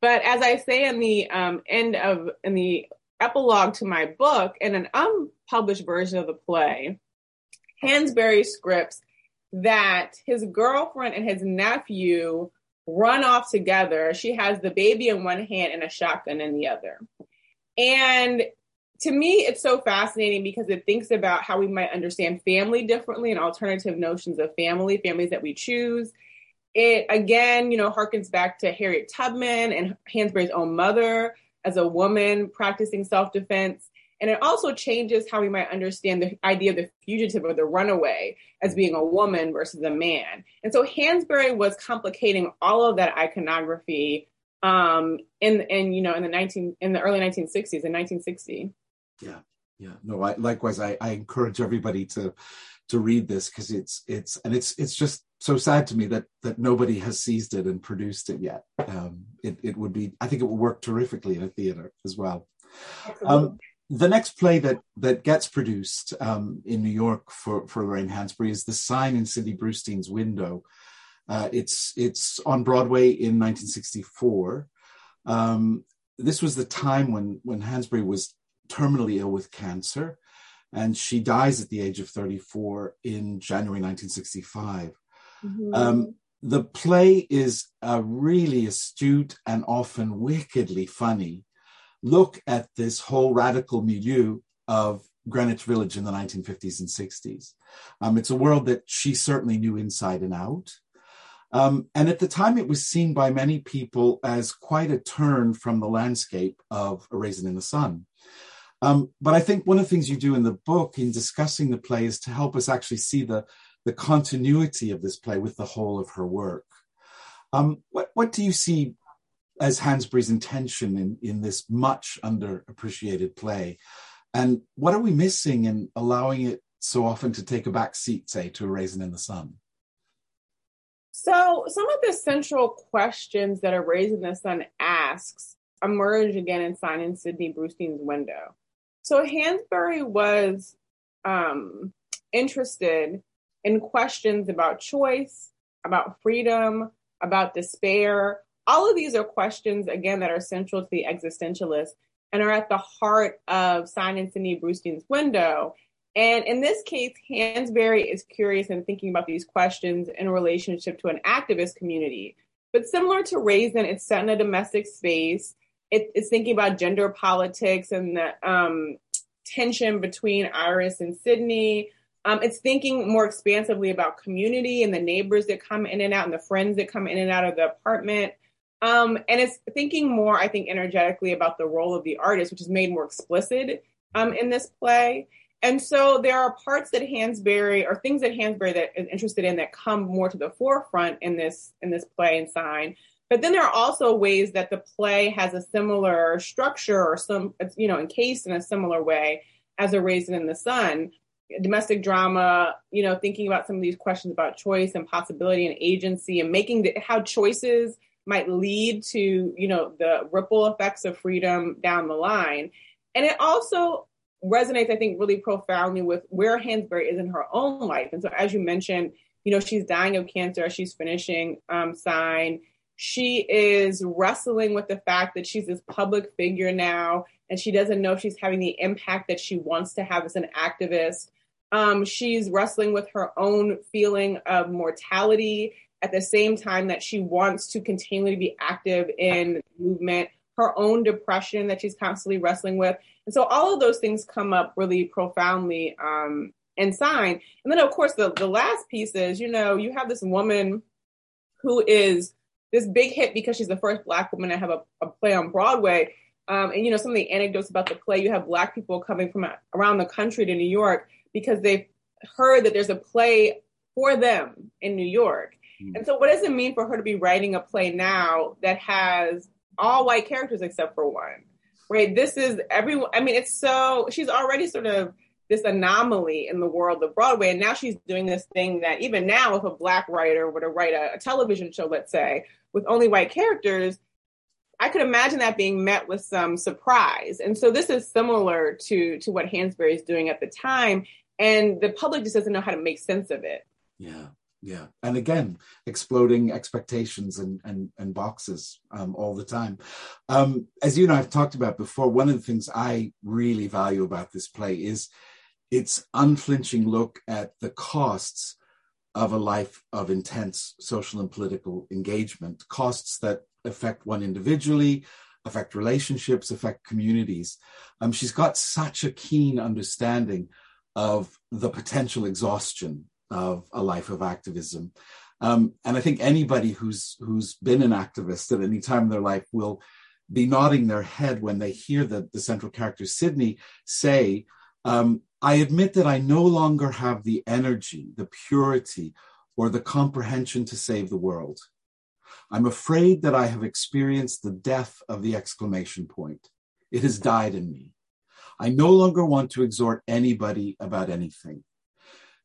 But as I say in the um, end of in the epilogue to my book, in an unpublished version of the play, Hansberry scripts that his girlfriend and his nephew run off together. She has the baby in one hand and a shotgun in the other. And to me, it's so fascinating because it thinks about how we might understand family differently and alternative notions of family, families that we choose. It again, you know, harkens back to Harriet Tubman and Hansberry's own mother as a woman practicing self defense. And it also changes how we might understand the idea of the fugitive or the runaway as being a woman versus a man. And so Hansberry was complicating all of that iconography um, in in you know in the 19 in the early 1960s in 1960. Yeah, yeah. No, I likewise I, I encourage everybody to to read this because it's it's and it's it's just so sad to me that that nobody has seized it and produced it yet. Um, it it would be I think it would work terrifically in a theater as well. Um, the next play that that gets produced um, in New York for for Lorraine Hansberry is The Sign in Sidney Brustein's Window. Uh, it's it's on Broadway in 1964. Um, this was the time when when Hansberry was terminally ill with cancer, and she dies at the age of 34 in January 1965. Mm-hmm. Um, the play is a really astute and often wickedly funny look at this whole radical milieu of Greenwich Village in the 1950s and 60s. Um, it's a world that she certainly knew inside and out. Um, and at the time, it was seen by many people as quite a turn from the landscape of A Raisin in the Sun. Um, but I think one of the things you do in the book in discussing the play is to help us actually see the, the continuity of this play with the whole of her work. Um, what, what do you see as Hansberry's intention in, in this much underappreciated play? And what are we missing in allowing it so often to take a back seat, say, to A Raisin in the Sun? So, some of the central questions that A Raisin in the Sun asks emerge again in Sign in Sidney Brustein's window. So Hansberry was um, interested in questions about choice, about freedom, about despair. All of these are questions, again, that are central to the existentialist and are at the heart of Sign in Sidney Brustein's window. And in this case, Hansberry is curious and thinking about these questions in relationship to an activist community. But similar to Raisin, it's set in a domestic space it, it's thinking about gender politics and the um, tension between Iris and Sidney. Um, it's thinking more expansively about community and the neighbors that come in and out and the friends that come in and out of the apartment. Um, and it's thinking more, I think, energetically about the role of the artist, which is made more explicit um, in this play. And so there are parts that Hansberry or things that Hansberry that is interested in that come more to the forefront in this in this play and sign. But then there are also ways that the play has a similar structure or some, you know, encased in a similar way as a Raisin in the Sun. Domestic drama, you know, thinking about some of these questions about choice and possibility and agency and making the, how choices might lead to, you know, the ripple effects of freedom down the line. And it also resonates, I think, really profoundly with where Hansberry is in her own life. And so, as you mentioned, you know, she's dying of cancer, she's finishing um, Sign she is wrestling with the fact that she's this public figure now and she doesn't know if she's having the impact that she wants to have as an activist. Um, she's wrestling with her own feeling of mortality at the same time that she wants to continually be active in movement, her own depression that she's constantly wrestling with. And so all of those things come up really profoundly um, in Sign. And then, of course, the, the last piece is, you know, you have this woman who is this big hit because she's the first black woman to have a, a play on Broadway. Um, and you know some of the anecdotes about the play. You have black people coming from around the country to New York because they've heard that there's a play for them in New York. Mm-hmm. And so, what does it mean for her to be writing a play now that has all white characters except for one? Right? This is everyone. I mean, it's so she's already sort of this anomaly in the world of Broadway. And now she's doing this thing that even now, if a black writer were to write a, a television show, let's say, with only white characters, I could imagine that being met with some surprise. And so this is similar to to what Hansberry is doing at the time, and the public just doesn't know how to make sense of it. Yeah, yeah, and again, exploding expectations and and, and boxes um, all the time. Um, as you and I have talked about before, one of the things I really value about this play is its unflinching look at the costs of a life of intense social and political engagement, costs that affect one individually, affect relationships, affect communities. Um, she's got such a keen understanding of the potential exhaustion of a life of activism. Um, and I think anybody who's who's been an activist at any time in their life will be nodding their head when they hear the, the central character Sidney say, um, I admit that I no longer have the energy, the purity, or the comprehension to save the world. I'm afraid that I have experienced the death of the exclamation point. It has died in me. I no longer want to exhort anybody about anything.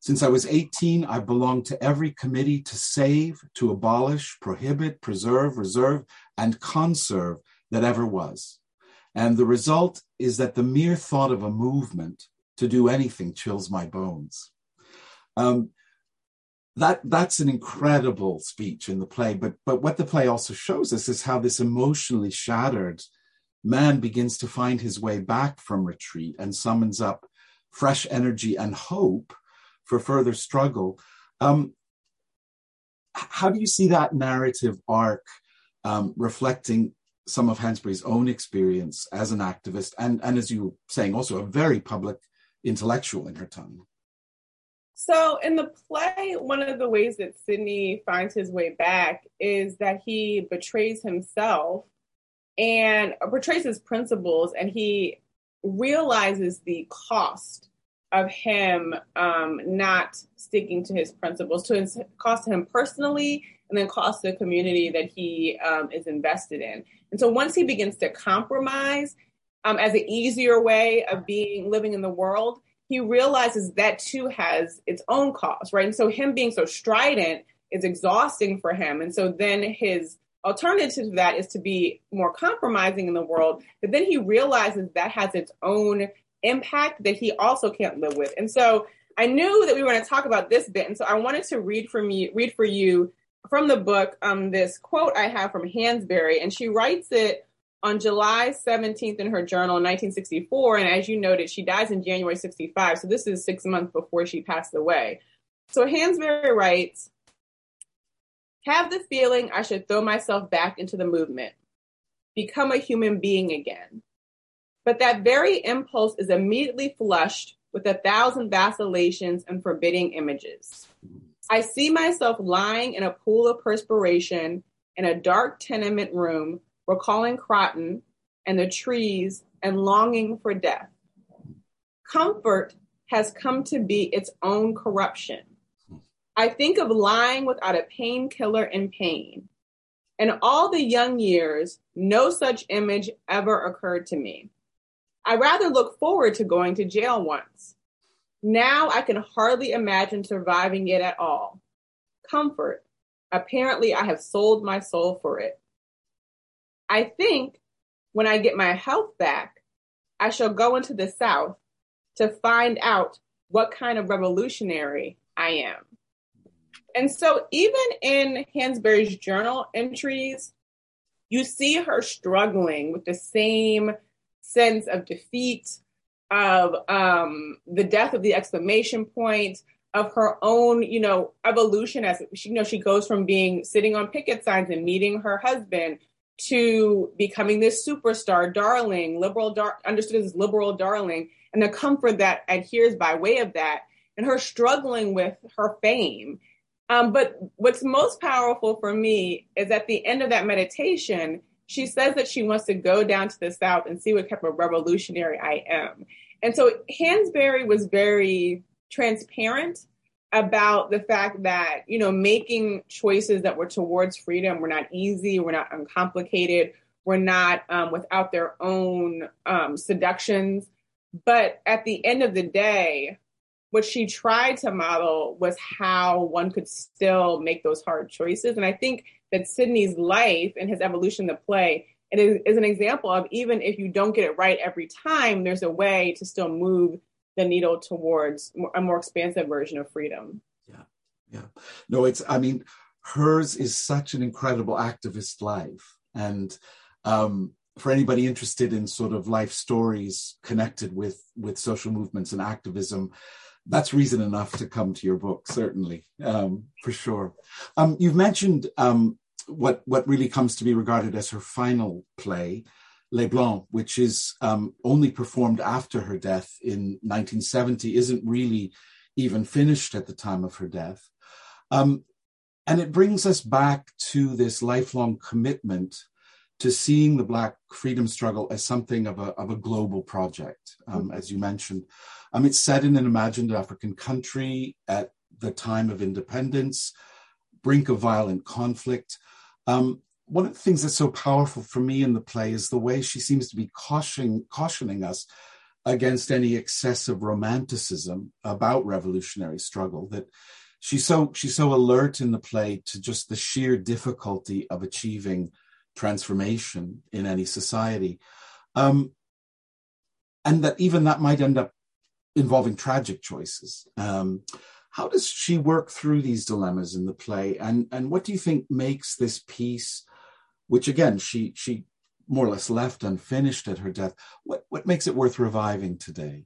Since I was 18, I belonged to every committee to save, to abolish, prohibit, preserve, reserve, and conserve that ever was. And the result is that the mere thought of a movement to do anything chills my bones. Um, that that's an incredible speech in the play, but but what the play also shows us is how this emotionally shattered man begins to find his way back from retreat and summons up fresh energy and hope for further struggle. Um, how do you see that narrative arc um, reflecting some of Hansberry's own experience as an activist and, and as you were saying, also a very public intellectual in her time? So, in the play, one of the ways that Sidney finds his way back is that he betrays himself and betrays his principles, and he realizes the cost of him um, not sticking to his principles, to cost him personally, and then cost the community that he um, is invested in. And so once he begins to compromise um, as an easier way of being living in the world, he realizes that too has its own cost, right? And so him being so strident is exhausting for him. And so then his alternative to that is to be more compromising in the world. But then he realizes that has its own impact that he also can't live with. And so I knew that we were going to talk about this bit. And so I wanted to read from you, read for you from the book um, this quote I have from Hansberry, and she writes it on July 17th in her journal in 1964. And as you noted, she dies in January 65. So this is six months before she passed away. So Hansberry writes, have the feeling I should throw myself back into the movement, become a human being again. But that very impulse is immediately flushed with a thousand vacillations and forbidding images. I see myself lying in a pool of perspiration in a dark tenement room, recalling Croton and the trees and longing for death. Comfort has come to be its own corruption. I think of lying without a painkiller in pain. In all the young years, no such image ever occurred to me. I rather look forward to going to jail once. Now I can hardly imagine surviving it at all. Comfort. Apparently, I have sold my soul for it. I think when I get my health back, I shall go into the South to find out what kind of revolutionary I am. And so, even in Hansberry's journal entries, you see her struggling with the same sense of defeat, of um, the death of the exclamation point, of her own, you know, evolution as she, you know, she goes from being sitting on picket signs and meeting her husband to becoming this superstar darling, liberal, dar- understood as liberal darling, and the comfort that adheres by way of that, and her struggling with her fame. Um, but what's most powerful for me is at the end of that meditation, she says that she wants to go down to the South and see what type of revolutionary I am. And so Hansberry was very transparent about the fact that, you know, making choices that were towards freedom were not easy, were not uncomplicated, were not um, without their own um, seductions. But at the end of the day, what she tried to model was how one could still make those hard choices. And I think that Sidney's life and his evolution of play it is, is an example of even if you don't get it right every time, there's a way to still move the needle towards a more expansive version of freedom. Yeah, yeah. No, it's. I mean, hers is such an incredible activist life, and um, for anybody interested in sort of life stories connected with with social movements and activism, that's reason enough to come to your book, certainly, um, for sure. Um, you've mentioned um, what what really comes to be regarded as her final play, Les Blancs, which is um, only performed after her death in 1970, isn't really even finished at the time of her death. Um, and it brings us back to this lifelong commitment to seeing the Black freedom struggle as something of a, of a global project, mm-hmm. as you mentioned. Um, it's set in an imagined African country at the time of independence, brink of violent conflict. Um, one of the things that's so powerful for me in the play is the way she seems to be cautioning, cautioning us against any excessive romanticism about revolutionary struggle that she's so she's so alert in the play to just the sheer difficulty of achieving transformation in any society um, and that even that might end up involving tragic choices um, how does she work through these dilemmas in the play and and what do you think makes this piece which again she she more or less left unfinished at her death. What what makes it worth reviving today?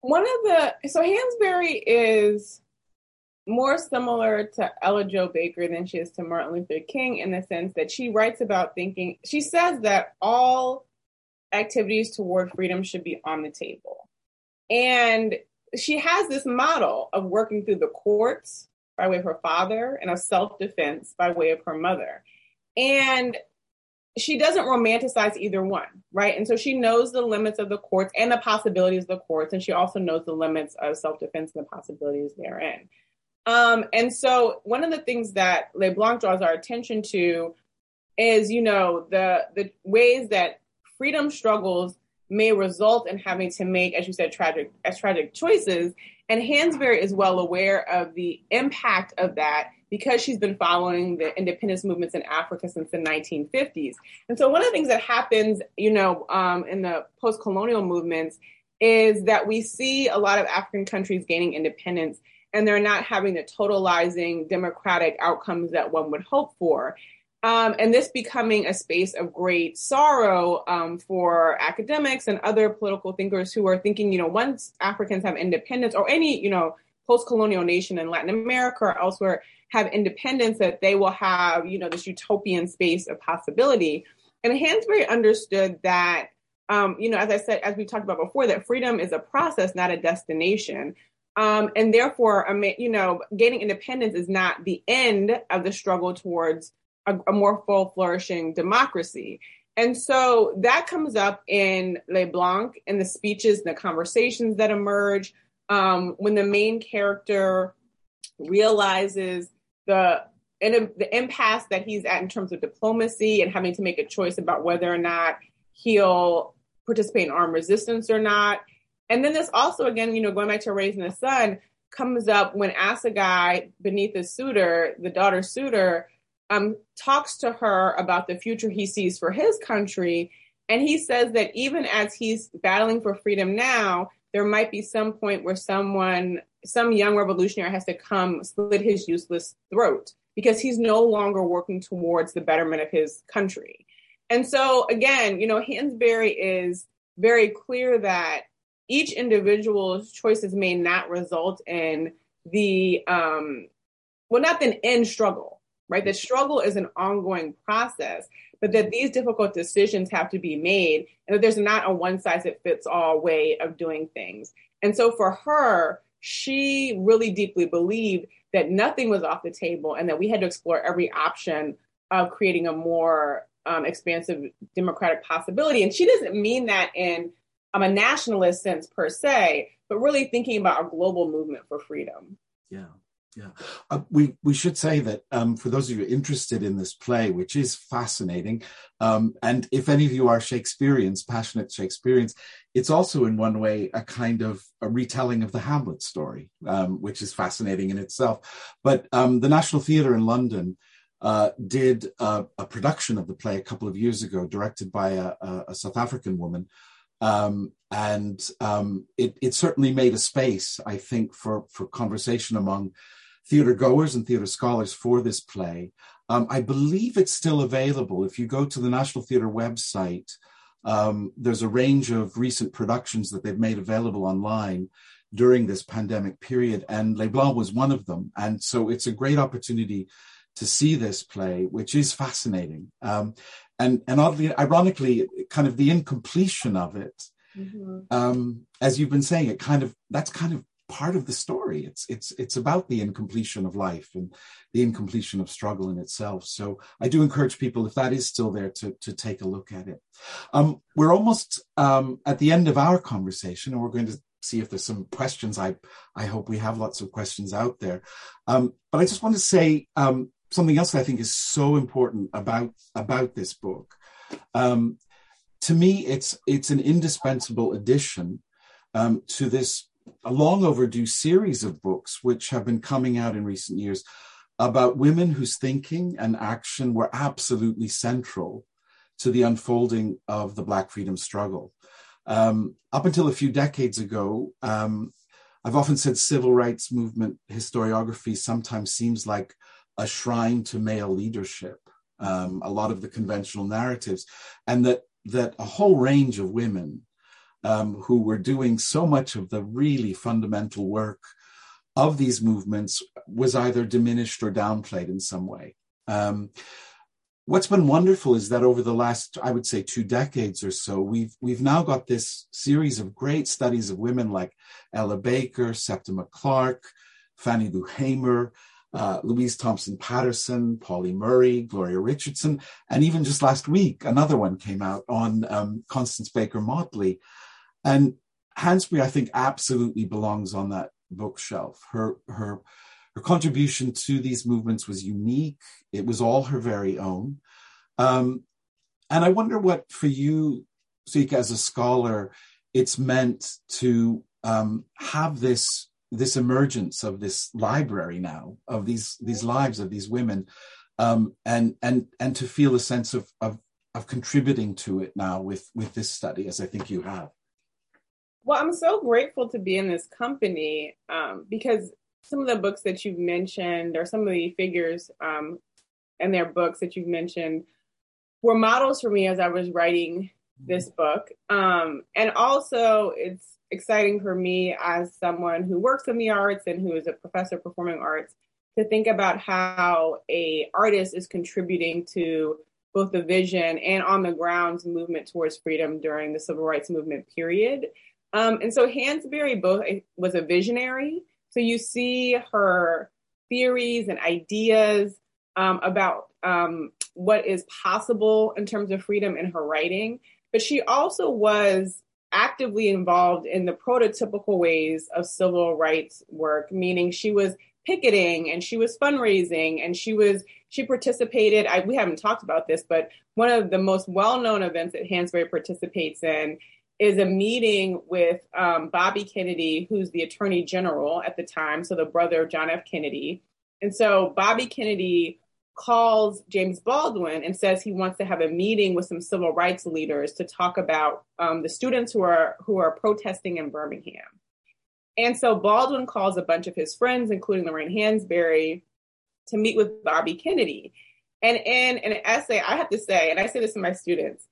One of the so Hansberry is more similar to Ella Jo Baker than she is to Martin Luther King in the sense that she writes about thinking she says that all activities toward freedom should be on the table. And she has this model of working through the courts by way of her father and of self defense by way of her mother. And she doesn't romanticize either one, right? And so she knows the limits of the courts and the possibilities of the courts, and she also knows the limits of self defense and the possibilities therein. Um, and so one of the things that Les Blancs draws our attention to is, you know, the the ways that freedom struggles may result in having to make, as you said, tragic as tragic choices. And Hansberry is well aware of the impact of that because she's been following the independence movements in Africa since the 1950s. And so one of the things that happens, you know, um, in the post-colonial movements is that we see a lot of African countries gaining independence and they're not having the totalizing democratic outcomes that one would hope for. Um, and this becoming a space of great sorrow um, for academics and other political thinkers who are thinking, you know, once Africans have independence or any, you know, post-colonial nation in Latin America or elsewhere have independence, that they will have, you know, this utopian space of possibility. And Hansberry understood that, um, you know, as I said, as we talked about before, that freedom is a process, not a destination. Um, and therefore, you know, gaining independence is not the end of the struggle towards a, a more full flourishing democracy. And so that comes up in Les Blancs in the speeches, and the conversations that emerge um, when the main character realizes the the impasse that he's at in terms of diplomacy and having to make a choice about whether or not he'll participate in armed resistance or not. And then this also, again, you know, going back to Raisin in the Sun, comes up when Asagai, Beneatha Suter, the daughter Suter, um, talks to her about the future he sees for his country. And he says that even as he's battling for freedom now, there might be some point where someone, some young revolutionary has to come slit his useless throat because he's no longer working towards the betterment of his country. And so, again, you know, Hansberry is very clear that each individual's choices may not result in the, um, well, not the end struggle, right? The struggle is an ongoing process, but that these difficult decisions have to be made and that there's not a one size fits all way of doing things. And so for her, she really deeply believed that nothing was off the table and that we had to explore every option of creating a more um, expansive democratic possibility. And she doesn't mean that in um, a nationalist sense per se, but really thinking about a global movement for freedom. Yeah. Yeah, uh, we we should say that um, for those of you interested in this play, which is fascinating, um, and if any of you are Shakespeareans, passionate Shakespeareans, it's also in one way a kind of a retelling of the Hamlet story, um, which is fascinating in itself. But um, the National Theatre in London uh, did a, a, production of the play a couple of years ago, directed by a, a South African woman. Um, and um, it, it, certainly made a space, I think, for, for conversation among theater goers and theater scholars for this play. Um, I believe it's still available. If you go to the National Theater website, um, there's a range of recent productions that they've made available online during this pandemic period, and Les Blancs was one of them. And so it's a great opportunity to see this play, which is fascinating. Um, and and oddly, ironically, kind of the incompletion of it, mm-hmm. um, as you've been saying, it kind of that's kind of part of the story. It's it's it's about the incompletion of life and the incompletion of struggle in itself. So I do encourage people, if that is still there, to to take a look at it. Um, we're almost um, at the end of our conversation, and we're going to see if there's some questions. I I hope we have lots of questions out there. Um, but I just want to say um, something else I think is so important about about this book. Um, to me, it's it's an indispensable addition um, to this a long overdue series of books which have been coming out in recent years about women whose thinking and action were absolutely central to the unfolding of the Black freedom struggle. Um, up until a few decades ago, um, I've often said civil rights movement historiography sometimes seems like a shrine to male leadership, um, a lot of the conventional narratives, and that that a whole range of women um, who were doing so much of the really fundamental work of these movements was either diminished or downplayed in some way. Um, what's been wonderful is that over the last, I would say, two decades or so, we've we've now got this series of great studies of women like Ella Baker, Septima Clark, Fannie Lou Hamer, uh, Louise Thompson Patterson, Pauli Murray, Gloria Richardson, and even just last week, another one came out on um, Constance Baker Motley. And Hansberry, I think, absolutely belongs on that bookshelf. Her her her contribution to these movements was unique. It was all her very own. Um, and I wonder what, for you, Soyica, as a scholar, it's meant to um, have this this emergence of this library now of these these lives of these women, um, and and and to feel a sense of, of of contributing to it now with with this study, as I think you have. Well, I'm so grateful to be in this company um, because some of the books that you've mentioned, or some of the figures um, and their books that you've mentioned, were models for me as I was writing this book. Um, and also, it's exciting for me as someone who works in the arts and who is a professor of performing arts to think about how a artist is contributing to both the vision and on the ground movement towards freedom during the civil rights movement period. Um, and so Hansberry both was a visionary. So you see her theories and ideas um, about um, what is possible in terms of freedom in her writing, but she also was actively involved in the prototypical ways of civil rights work, meaning she was picketing and she was fundraising and she was she participated I, we haven't talked about this but one of the most well-known events that hansberry participates in is a meeting with um, Bobby Kennedy, who's the attorney general at the time, so the brother of John F. Kennedy. And so Bobby Kennedy calls James Baldwin and says he wants to have a meeting with some civil rights leaders to talk about um, the students who are who are protesting in Birmingham. And so Baldwin calls a bunch of his friends, including Lorraine Hansberry, to meet with Bobby Kennedy. And in an essay, I have to say, and I say this to my students,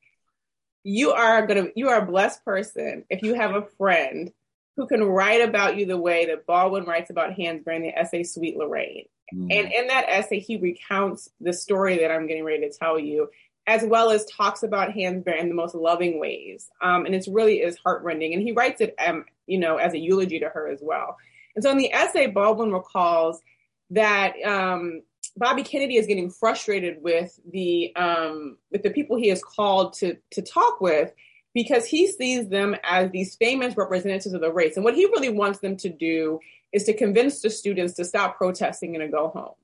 you are gonna you are a blessed person if you have a friend who can write about you the way that Baldwin writes about Hansberry in the essay Sweet Lorraine. Mm. And in that essay, he recounts the story that I'm getting ready to tell you, as well as talks about Hansberry in the most loving ways. Um, and it really is heartrending. And he writes it, um, you know, as a eulogy to her as well. And so in the essay, Baldwin recalls that um, Bobby Kennedy is getting frustrated with the um, with the people he has called to to talk with because he sees them as these famous representatives of the race, and what he really wants them to do is to convince the students to stop protesting and to go home.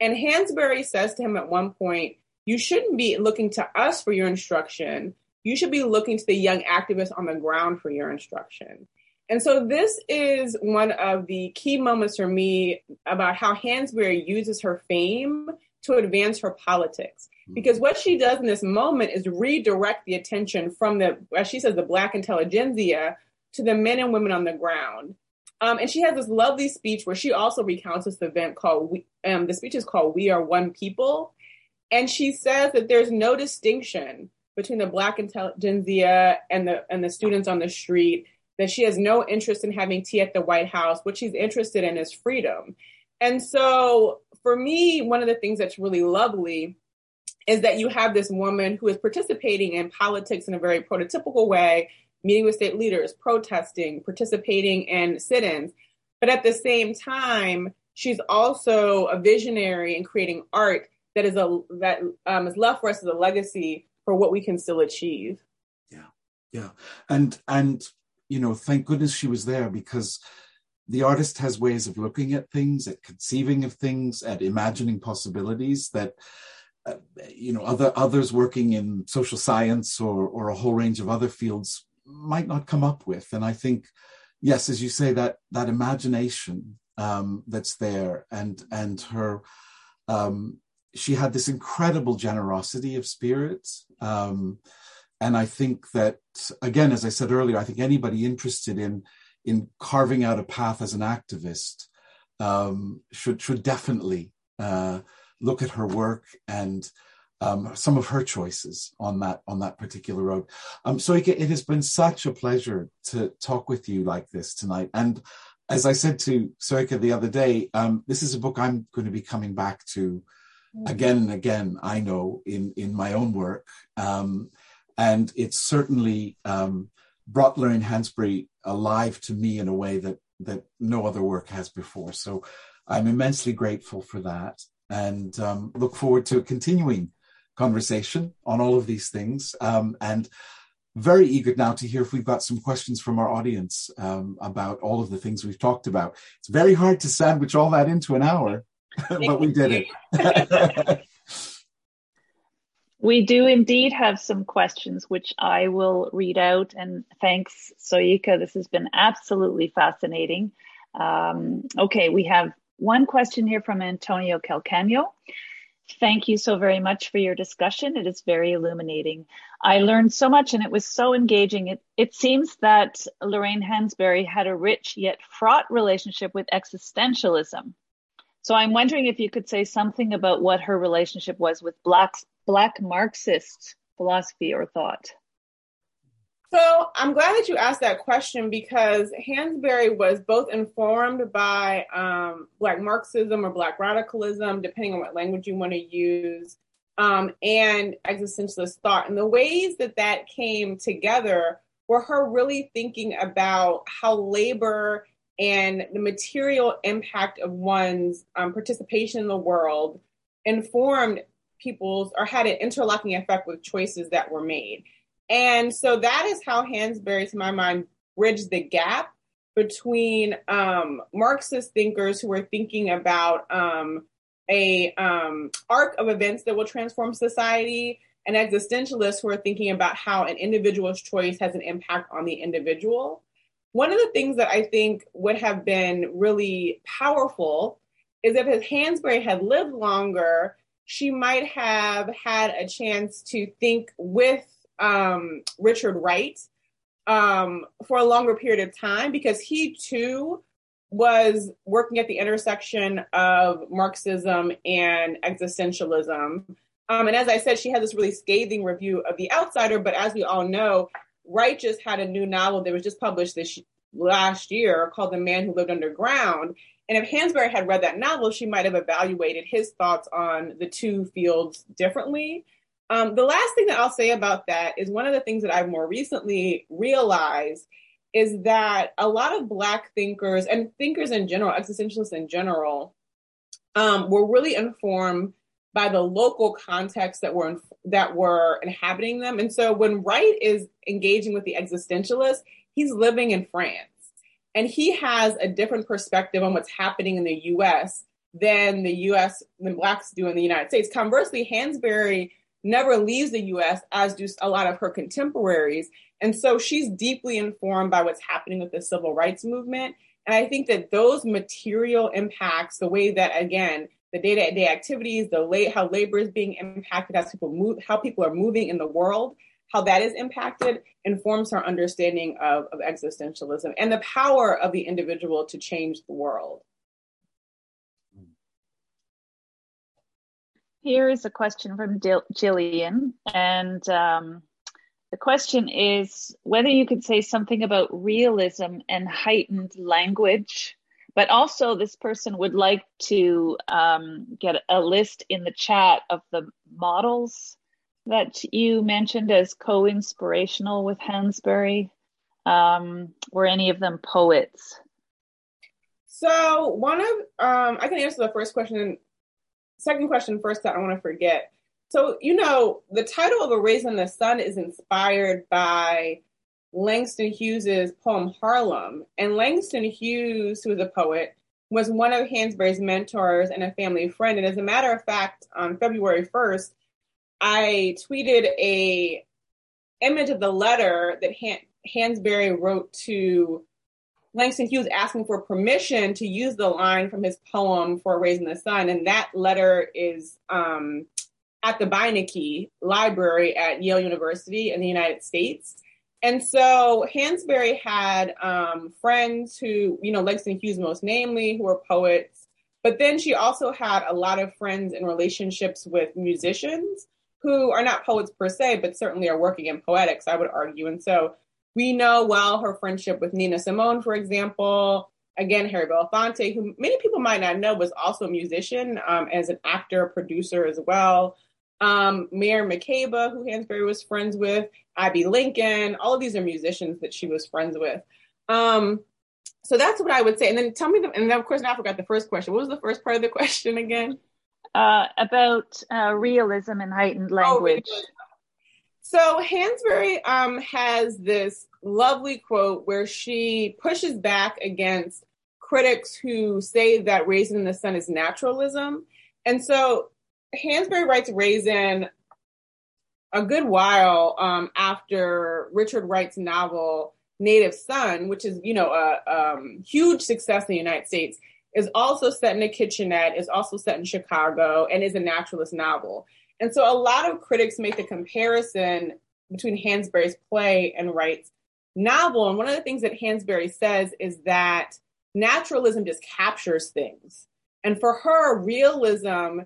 And Hansberry says to him at one point, "You shouldn't be looking to us for your instruction. You should be looking to the young activists on the ground for your instruction." And so this is one of the key moments for me about how Hansberry uses her fame to advance her politics. Mm-hmm. Because what she does in this moment is redirect the attention from the, as she says, the black intelligentsia to the men and women on the ground. Um, and she has this lovely speech where she also recounts this event called, um, the speech is called We Are One People. And she says that there's no distinction between the black intelligentsia and the, and the students on the street that she has no interest in having tea at the White House. What she's interested in is freedom. And so for me, one of the things that's really lovely is that you have this woman who is participating in politics in a very prototypical way, meeting with state leaders, protesting, participating in sit ins. But at the same time, she's also a visionary in creating art that is a that um, is left for us as a legacy for what we can still achieve. Yeah, yeah, and and you know, thank goodness she was there because the artist has ways of looking at things, at conceiving of things, at imagining possibilities that uh, you know other others working in social science or or a whole range of other fields might not come up with. And I think, yes, as you say, that that imagination um, that's there, and and her, um, she had this incredible generosity of spirit. Um, and I think that again, as I said earlier, I think anybody interested in in carving out a path as an activist um, should should definitely uh, look at her work and um, some of her choices on that on that particular road. Um, so it, it, has been such a pleasure to talk with you like this tonight. And as I said to Soyica the other day, um, this is a book I'm going to be coming back to mm. again and again. I know in in my own work, um, and it's certainly um, brought Lorraine Hansberry alive to me in a way that that no other work has before. So I'm immensely grateful for that, and um, look forward to continuing conversation on all of these things. Um, and very eager now to hear if we've got some questions from our audience um, about all of the things we've talked about. It's very hard to sandwich all that into an hour, but we did it. we do indeed have some questions, which I will read out. And thanks, Soyica. This has been absolutely fascinating. Um, okay, we have one question here from Antonio Calcano. Thank you so very much for your discussion. It is very illuminating. I learned so much and it was so engaging. It, it seems that Lorraine Hansberry had a rich yet fraught relationship with existentialism. So I'm wondering if you could say something about what her relationship was with Black, Black Marxist philosophy or thought. So I'm glad that you asked that question because Hansberry was both informed by um, Black Marxism or Black radicalism, depending on what language you want to use, um, and existentialist thought. And the ways that that came together were her really thinking about how labor and the material impact of one's um, participation in the world informed people's or had an interlocking effect with choices that were made. And so that is how Hansberry, to my mind, bridged the gap between um, Marxist thinkers who were thinking about um, a um, arc of events that will transform society and existentialists who are thinking about how an individual's choice has an impact on the individual. One of the things that I think would have been really powerful is if Hansberry had lived longer, she might have had a chance to think with um, Richard Wright um, for a longer period of time because he too was working at the intersection of Marxism and existentialism. Um, and as I said, she had this really scathing review of The Outsider, but as we all know, Wright just had a new novel that was just published this last year called The Man Who Lived Underground. And if Hansberry had read that novel, she might have evaluated his thoughts on the two fields differently. Um, the last thing that I'll say about that is one of the things that I've more recently realized is that a lot of Black thinkers and thinkers in general, existentialists in general, um, were really informed by the local context that were that were inhabiting them. And so when Wright is engaging with the existentialists, he's living in France, and he has a different perspective on what's happening in the U.S. than the U.S. than blacks do in the United States. Conversely, Hansberry never leaves the US, as do a lot of her contemporaries. And so she's deeply informed by what's happening with the civil rights movement. And I think that those material impacts, the way that, again, the day-to-day activities, the late, how labor is being impacted as people move, how people are moving in the world, how that is impacted informs her understanding of, of existentialism and the power of the individual to change the world. Here is a question from Jillian, and um, the question is whether you could say something about realism and heightened language but also, this person would like to um, get a list in the chat of the models that you mentioned as co inspirational with Hansberry. Um, were any of them poets? So, one of, um, I can answer the first question. Second question first, that I want to forget. So, you know, the title of A Raisin in the Sun is inspired by Langston Hughes's poem Harlem. And Langston Hughes, who is a poet, was one of Hansberry's mentors and a family friend. And as a matter of fact, on February 1st, I tweeted a image of the letter that Han- Hansberry wrote to Langston Hughes asking for permission to use the line from his poem for Raisin in the Sun. And that letter is um, at the Beinecke Library at Yale University in the United States. And so Hansberry had um, friends who, you know, Langston Hughes most namely, who were poets. But then she also had a lot of friends and relationships with musicians who are not poets per se, but certainly are working in poetics, I would argue. And so we know well her friendship with Nina Simone, for example. Again, Harry Belafonte, who many people might not know, was also a musician um, as an actor, producer as well. Um, Miriam Makeba, who Hansberry was friends with, Abbey Lincoln, all of these are musicians that she was friends with. Um, so that's what I would say. And then tell me, the, and of course, now I forgot the first question. What was the first part of the question again? Uh, about uh, realism and heightened oh, language. Oh, so Hansberry um, has this lovely quote where she pushes back against critics who say that Raisin in the Sun is naturalism. And so Hansberry writes Raisin a good while um, after Richard Wright's novel Native Son, which is, you know, a um, huge success in the United States, is also set in a kitchenette, is also set in Chicago, and is a naturalist novel. And so a lot of critics make the comparison between Hansberry's play and Wright's novel. And one of the things that Hansberry says is that naturalism just captures things. And for her, realism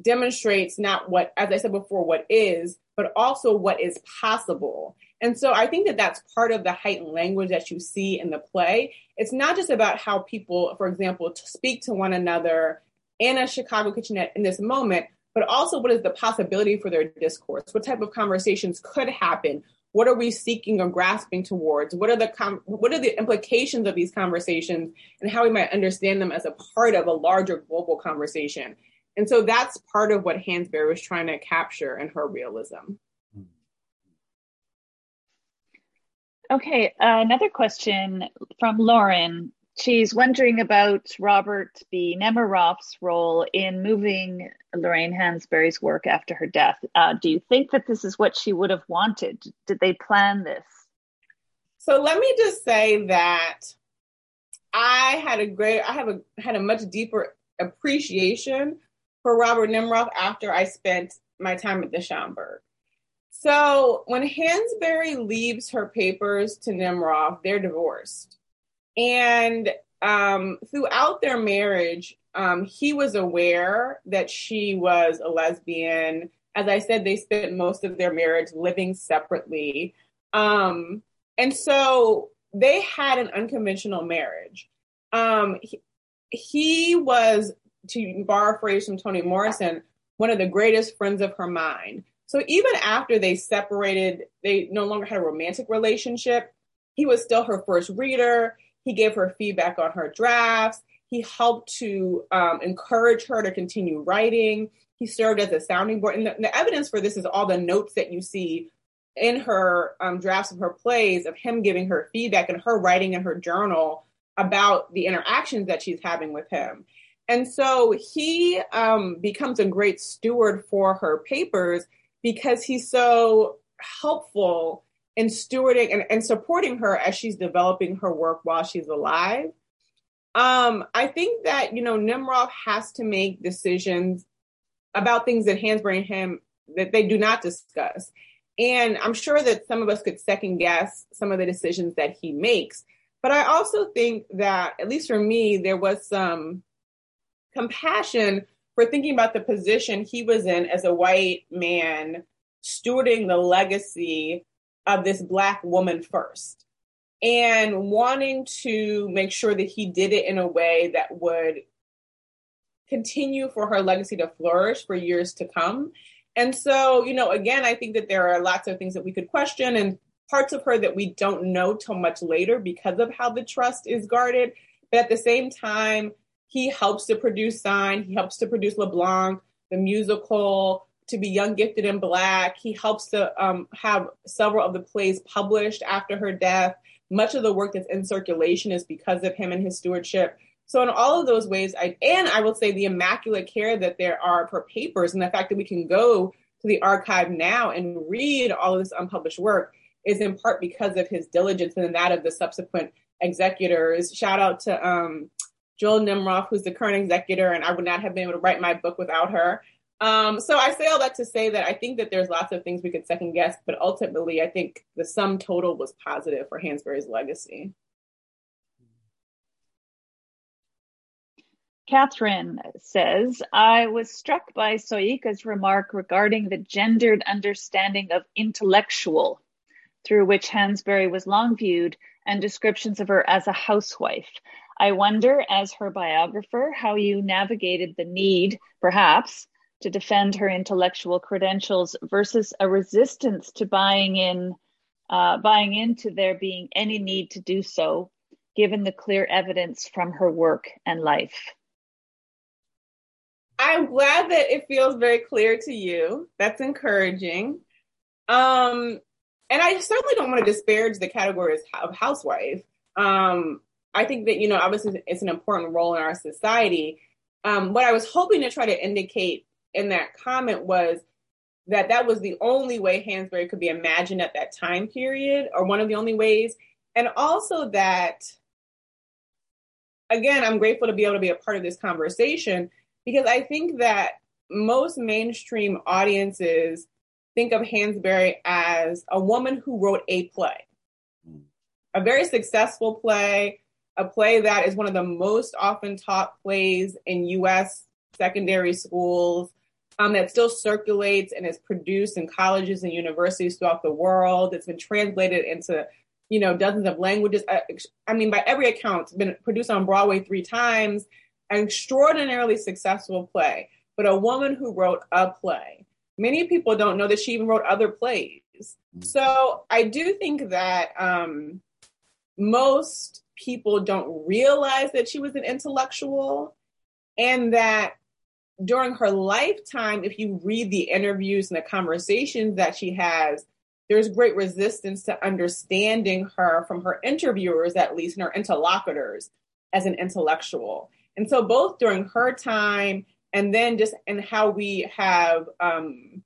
demonstrates not what, as I said before, what is, but also what is possible. And so I think that that's part of the heightened language that you see in the play. It's not just about how people, for example, to speak to one another in a Chicago kitchenette in this moment, but also what is the possibility for their discourse? What type of conversations could happen? What are we seeking or grasping towards? What are the com- what are the implications of these conversations and how we might understand them as a part of a larger global conversation? And so that's part of what Hansberry was trying to capture in her realism. Okay, uh, another question from Lauren. She's wondering about Robert B. Nemiroff's role in moving Lorraine Hansberry's work after her death. Uh, do you think that this is what she would have wanted? Did they plan this? So let me just say that I had a great, I have a had a much deeper appreciation for Robert Nemiroff after I spent my time at the Schomburg. So when Hansberry leaves her papers to Nemiroff, they're divorced. And um, throughout their marriage, um, he was aware that she was a lesbian. As I said, they spent most of their marriage living separately. Um, and so they had an unconventional marriage. Um, he, he was to borrow a phrase from Toni Morrison, one of the greatest friends of her mind. So even after they separated, they no longer had a romantic relationship. He was still her first reader. He gave her feedback on her drafts. He helped to um, encourage her to continue writing. He served as a sounding board. And the, the, evidence for this is all the notes that you see in her um, drafts of her plays of him giving her feedback and her writing in her journal about the interactions that she's having with him. And so he um, becomes a great steward for her papers because he's so helpful in stewarding and, and supporting her as she's developing her work while she's alive. Um, I think that, you know, Nemiroff has to make decisions about things that Hansberry and him that they do not discuss. And I'm sure that some of us could second guess some of the decisions that he makes. But I also think that, at least for me, there was some compassion for thinking about the position he was in as a white man stewarding the legacy of this black woman first. and wanting to make sure that he did it in a way that would continue for her legacy to flourish for years to come. And so, you know, again, I think that there are lots of things that we could question and parts of her that we don't know till much later because of how the trust is guarded. But at the same time, he helps to produce Sign, he helps to produce Les Blancs, the musical, to be young, gifted, and black. He helps to um, have several of the plays published after her death. Much of the work that's in circulation is because of him and his stewardship. So in all of those ways, I and I will say the immaculate care that there are for papers and the fact that we can go to the archive now and read all of this unpublished work is in part because of his diligence and that of the subsequent executors. Shout out to um, Joel Nemiroff, who's the current executor, and I would not have been able to write my book without her. Um, so I say all that to say that I think that there's lots of things we could second guess, but ultimately I think the sum total was positive for Hansberry's legacy. Catherine says, I was struck by Soyica's remark regarding the gendered understanding of intellectual, through which Hansberry was long viewed, and descriptions of her as a housewife. I wonder, as her biographer, how you navigated the need, perhaps, to defend her intellectual credentials versus a resistance to buying in, uh, buying into there being any need to do so, given the clear evidence from her work and life. I'm glad that it feels very clear to you. That's encouraging. Um, and I certainly don't want to disparage the categories of housewife. Um, I think that, you know, obviously it's an important role in our society. Um, what I was hoping to try to indicate in that comment was that that was the only way Hansberry could be imagined at that time period, or one of the only ways. And also that, again, I'm grateful to be able to be a part of this conversation because I think that most mainstream audiences think of Hansberry as a woman who wrote a play, a very successful play, a play that is one of the most often taught plays in US secondary schools, um, that still circulates and is produced in colleges and universities throughout the world. It's been translated into, you know, dozens of languages. I, I mean, by every account, it's been produced on Broadway three times an extraordinarily successful play, but a woman who wrote a play. Many people don't know that she even wrote other plays. Mm-hmm. So I do think that um, most people don't realize that she was an intellectual and that during her lifetime, if you read the interviews and the conversations that she has, there's great resistance to understanding her from her interviewers, at least, and her interlocutors as an intellectual. And so both during her time and then just in how we have um,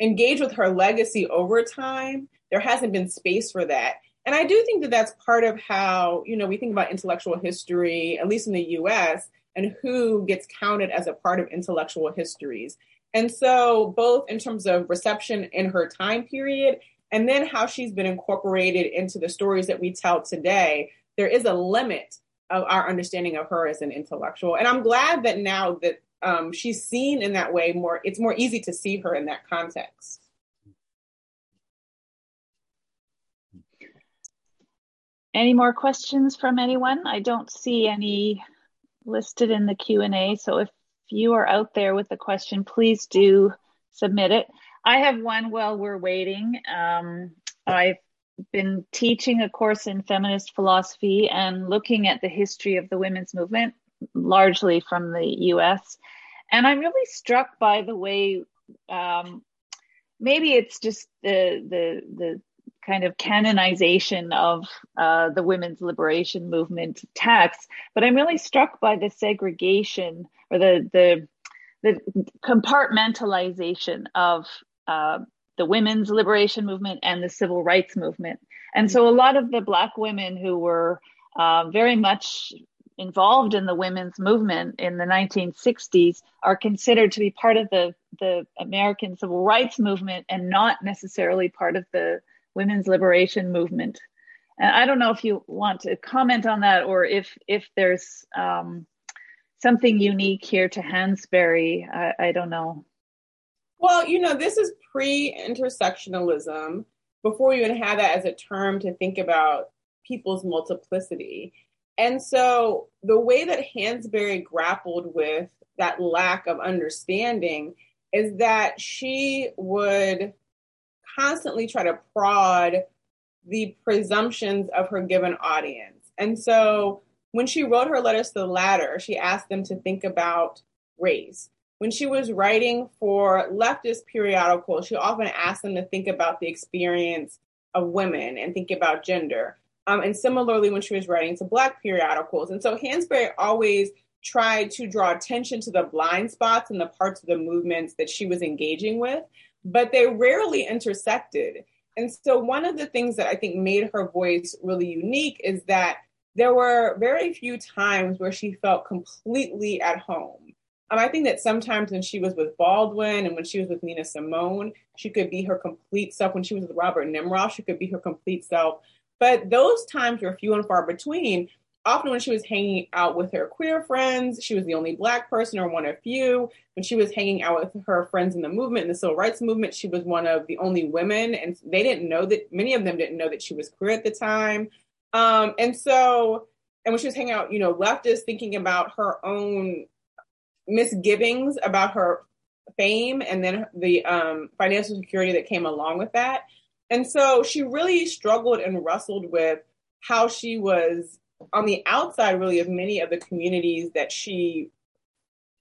engaged with her legacy over time, there hasn't been space for that. And I do think that that's part of how, you know, we think about intellectual history, at least in the US, and who gets counted as a part of intellectual histories. And so, both in terms of reception in her time period and then how she's been incorporated into the stories that we tell today, there is a limit of our understanding of her as an intellectual. And I'm glad that now that um, she's seen in that way more, it's more easy to see her in that context. Any more questions from anyone? I don't see any listed in the Q&A. So if you are out there with a question, please do submit it. I have one while we're waiting. Um, I've been teaching a course in feminist philosophy and looking at the history of the women's movement, largely from the US. And I'm really struck by the way, um, maybe it's just the, the, the kind of canonization of uh, the women's liberation movement text, but I'm really struck by the segregation or the, the, the compartmentalization of uh, the women's liberation movement and the civil rights movement. And so a lot of the Black women who were uh, very much involved in the women's movement in the 1960s are considered to be part of the, the American civil rights movement and not necessarily part of the women's liberation movement. And I don't know if you want to comment on that or if if there's um, something unique here to Hansberry. I, I don't know. Well, you know, this is pre intersectionalism before you even had that as a term to think about people's multiplicity. And so the way that Hansberry grappled with that lack of understanding is that she would constantly try to prod the presumptions of her given audience. And so when she wrote her letters to the latter, she asked them to think about race. When she was writing for leftist periodicals, she often asked them to think about the experience of women and think about gender. Um, and similarly, when she was writing to Black periodicals. And so Hansberry always tried to draw attention to the blind spots and the parts of the movements that she was engaging with, but they rarely intersected. And so, one of the things that I think made her voice really unique is that there were very few times where she felt completely at home. Um, I think that sometimes when she was with Baldwin and when she was with Nina Simone, she could be her complete self. When she was with Robert Nemiroff, she could be her complete self. But those times were few and far between. Often, when she was hanging out with her queer friends, she was the only Black person or one of few. When she was hanging out with her friends in the movement, in the civil rights movement, she was one of the only women. And they didn't know that, many of them didn't know that she was queer at the time. Um, and so, and when she was hanging out, you know, leftist thinking about her own misgivings about her fame and then the um, financial security that came along with that. And so she really struggled and wrestled with how she was on the outside, really, of many of the communities that she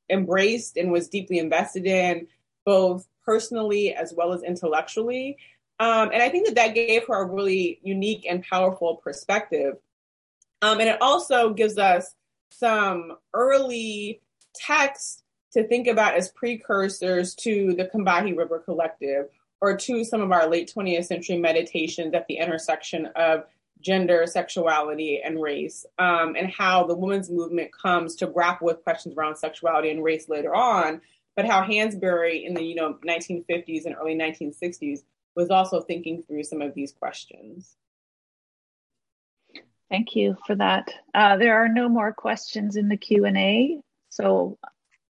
embraced and was deeply invested in, both personally as well as intellectually. Um, and I think that that gave her a really unique and powerful perspective. Um, and it also gives us some early texts to think about as precursors to the Combahee River Collective or to some of our late 20th century meditations at the intersection of gender, sexuality, and race, um, and how the women's movement comes to grapple with questions around sexuality and race later on, but how Hansberry in the you know 1950s and early 1960s was also thinking through some of these questions. Thank you for that. Uh, there are no more questions in the Q&A. So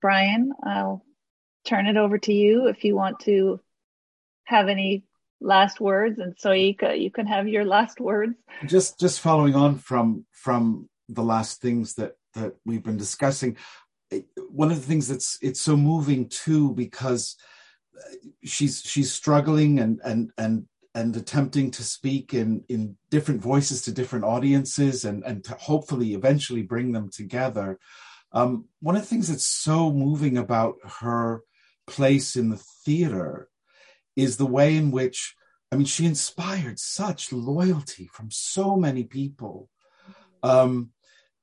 Brian, I'll turn it over to you if you want to have any last words and Soyica, you can have your last words. Just just following on from from the last things that that we've been discussing, one of the things that's it's so moving too because she's she's struggling and and and and attempting to speak in in different voices to different audiences and and to hopefully eventually bring them together um, one of the things that's so moving about her place in the theater is the way in which i mean she inspired such loyalty from so many people. Um,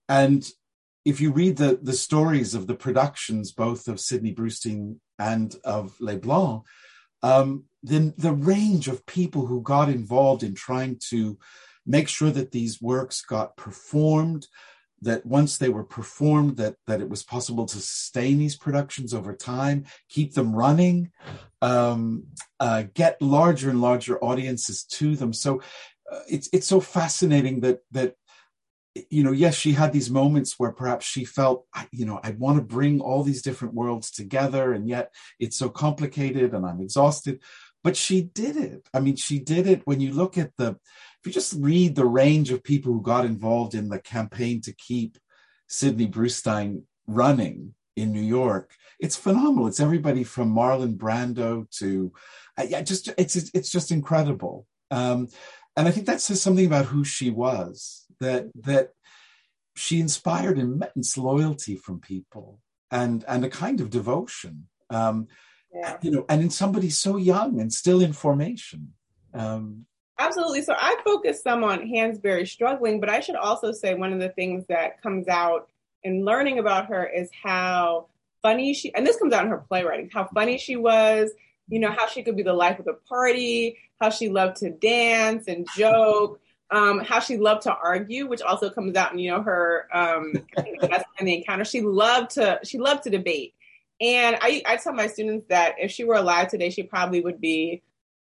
and if you read the the stories of the productions both of Sidney Brustein and of Les Blancs, um, then the range of people who got involved in trying to make sure that these works got performed, that once they were performed, that that it was possible to sustain these productions over time, keep them running, um, uh, get larger and larger audiences to them. So uh, it's it's so fascinating that that you know, yes, she had these moments where perhaps she felt, you know, I want to bring all these different worlds together, and yet it's so complicated and I'm exhausted. But she did it. I mean, she did it when you look at the, if you just read the range of people who got involved in the campaign to keep Sidney Brustein running in New York, it's phenomenal. It's everybody from Marlon Brando to, I, just, it's, it's just incredible. Um, and I think that says something about who she was. That that she inspired immense loyalty from people and and a kind of devotion. Um, yeah. You know, and in somebody so young and still in formation. Um, Absolutely. So I focus some on Hansberry struggling, but I should also say one of the things that comes out in learning about her is how funny she, and this comes out in her playwriting, how funny she was, you know, how she could be the life of the party, how she loved to dance and joke, um, how she loved to argue, which also comes out in, you know, her um in the encounter. She loved to she loved to debate. And I, I tell my students that if she were alive today, she probably would be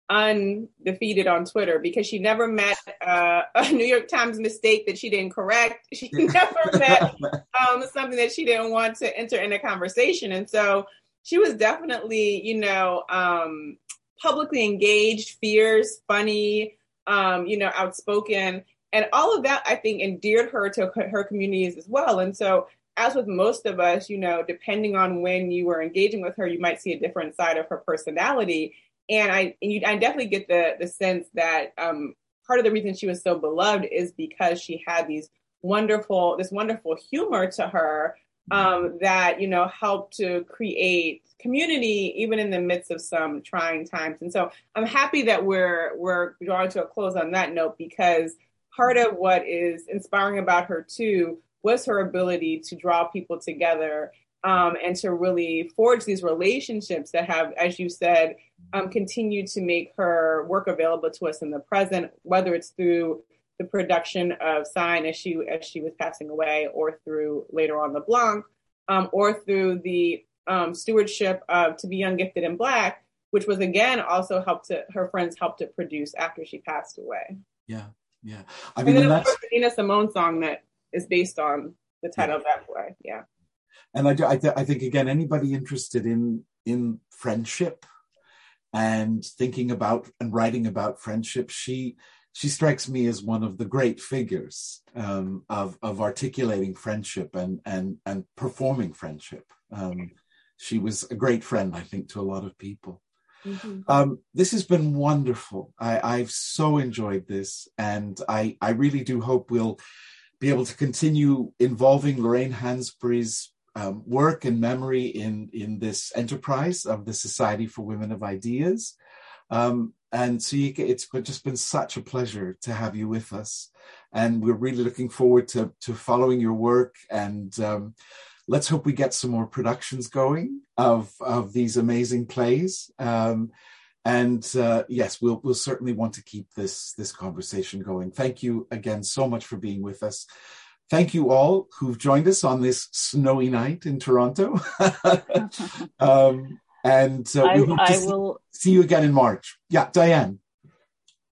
undefeated on Twitter because she never met uh, a New York Times mistake that she didn't correct. She never met um, something that she didn't want to enter in a conversation. And so she was definitely, you know, um, publicly engaged, fierce, funny, um, you know, outspoken. and all of that I think endeared her to her communities as well. And so as with most of us, you know, depending on when you were engaging with her, you might see a different side of her personality. And I, and you, I definitely get the the sense that um, part of the reason she was so beloved is because she had these wonderful, this wonderful humor to her um, that you know helped to create community even in the midst of some trying times. And so I'm happy that we're we're drawing to a close on that note because part of what is inspiring about her too was her ability to draw people together um, and to really forge these relationships that have, as you said, um, continued to make her work available to us in the present, whether it's through the production of Sign as she as she was passing away, or through later on the Blanc, um, or through the um, stewardship of To Be Young, Gifted, and Black, which was again also helped to her friends helped to produce after she passed away. Yeah, yeah. I mean, and then of course, the Nina Simone song that is based on the title yeah. of that play. Yeah. And I, do, I, th- I think again, anybody interested in in friendship and thinking about and writing about friendship, she she strikes me as one of the great figures um, of of articulating friendship and and and performing friendship. Um, she was a great friend, I think, to a lot of people. Mm-hmm. Um, this has been wonderful. I, have so enjoyed this, and I I really do hope we'll be able to continue involving Lorraine Hansberry's um, work and memory in, in this enterprise of the Society for Women of Ideas. Um, and so you, it's just been such a pleasure to have you with us. And we're really looking forward to, to following your work. And um, let's hope we get some more productions going of, of these amazing plays. Um, and uh, yes, we'll we'll certainly want to keep this this conversation going. Thank you again so much for being with us. Thank you all who've joined us on this snowy night in Toronto. um, and uh, I, we hope to I will, see you again in March. Yeah, Diane.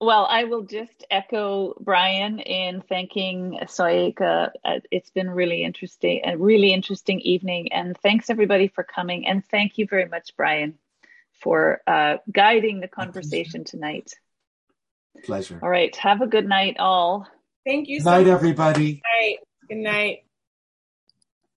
Well, I will just echo Brian in thanking Soyica. Uh, it's been really interesting, a really interesting evening, and thanks everybody for coming. And thank you very much, Brian for uh, guiding the conversation tonight. Pleasure. All right. Have a good night, all. Thank you. Good so night, much. everybody. Good night. Good night.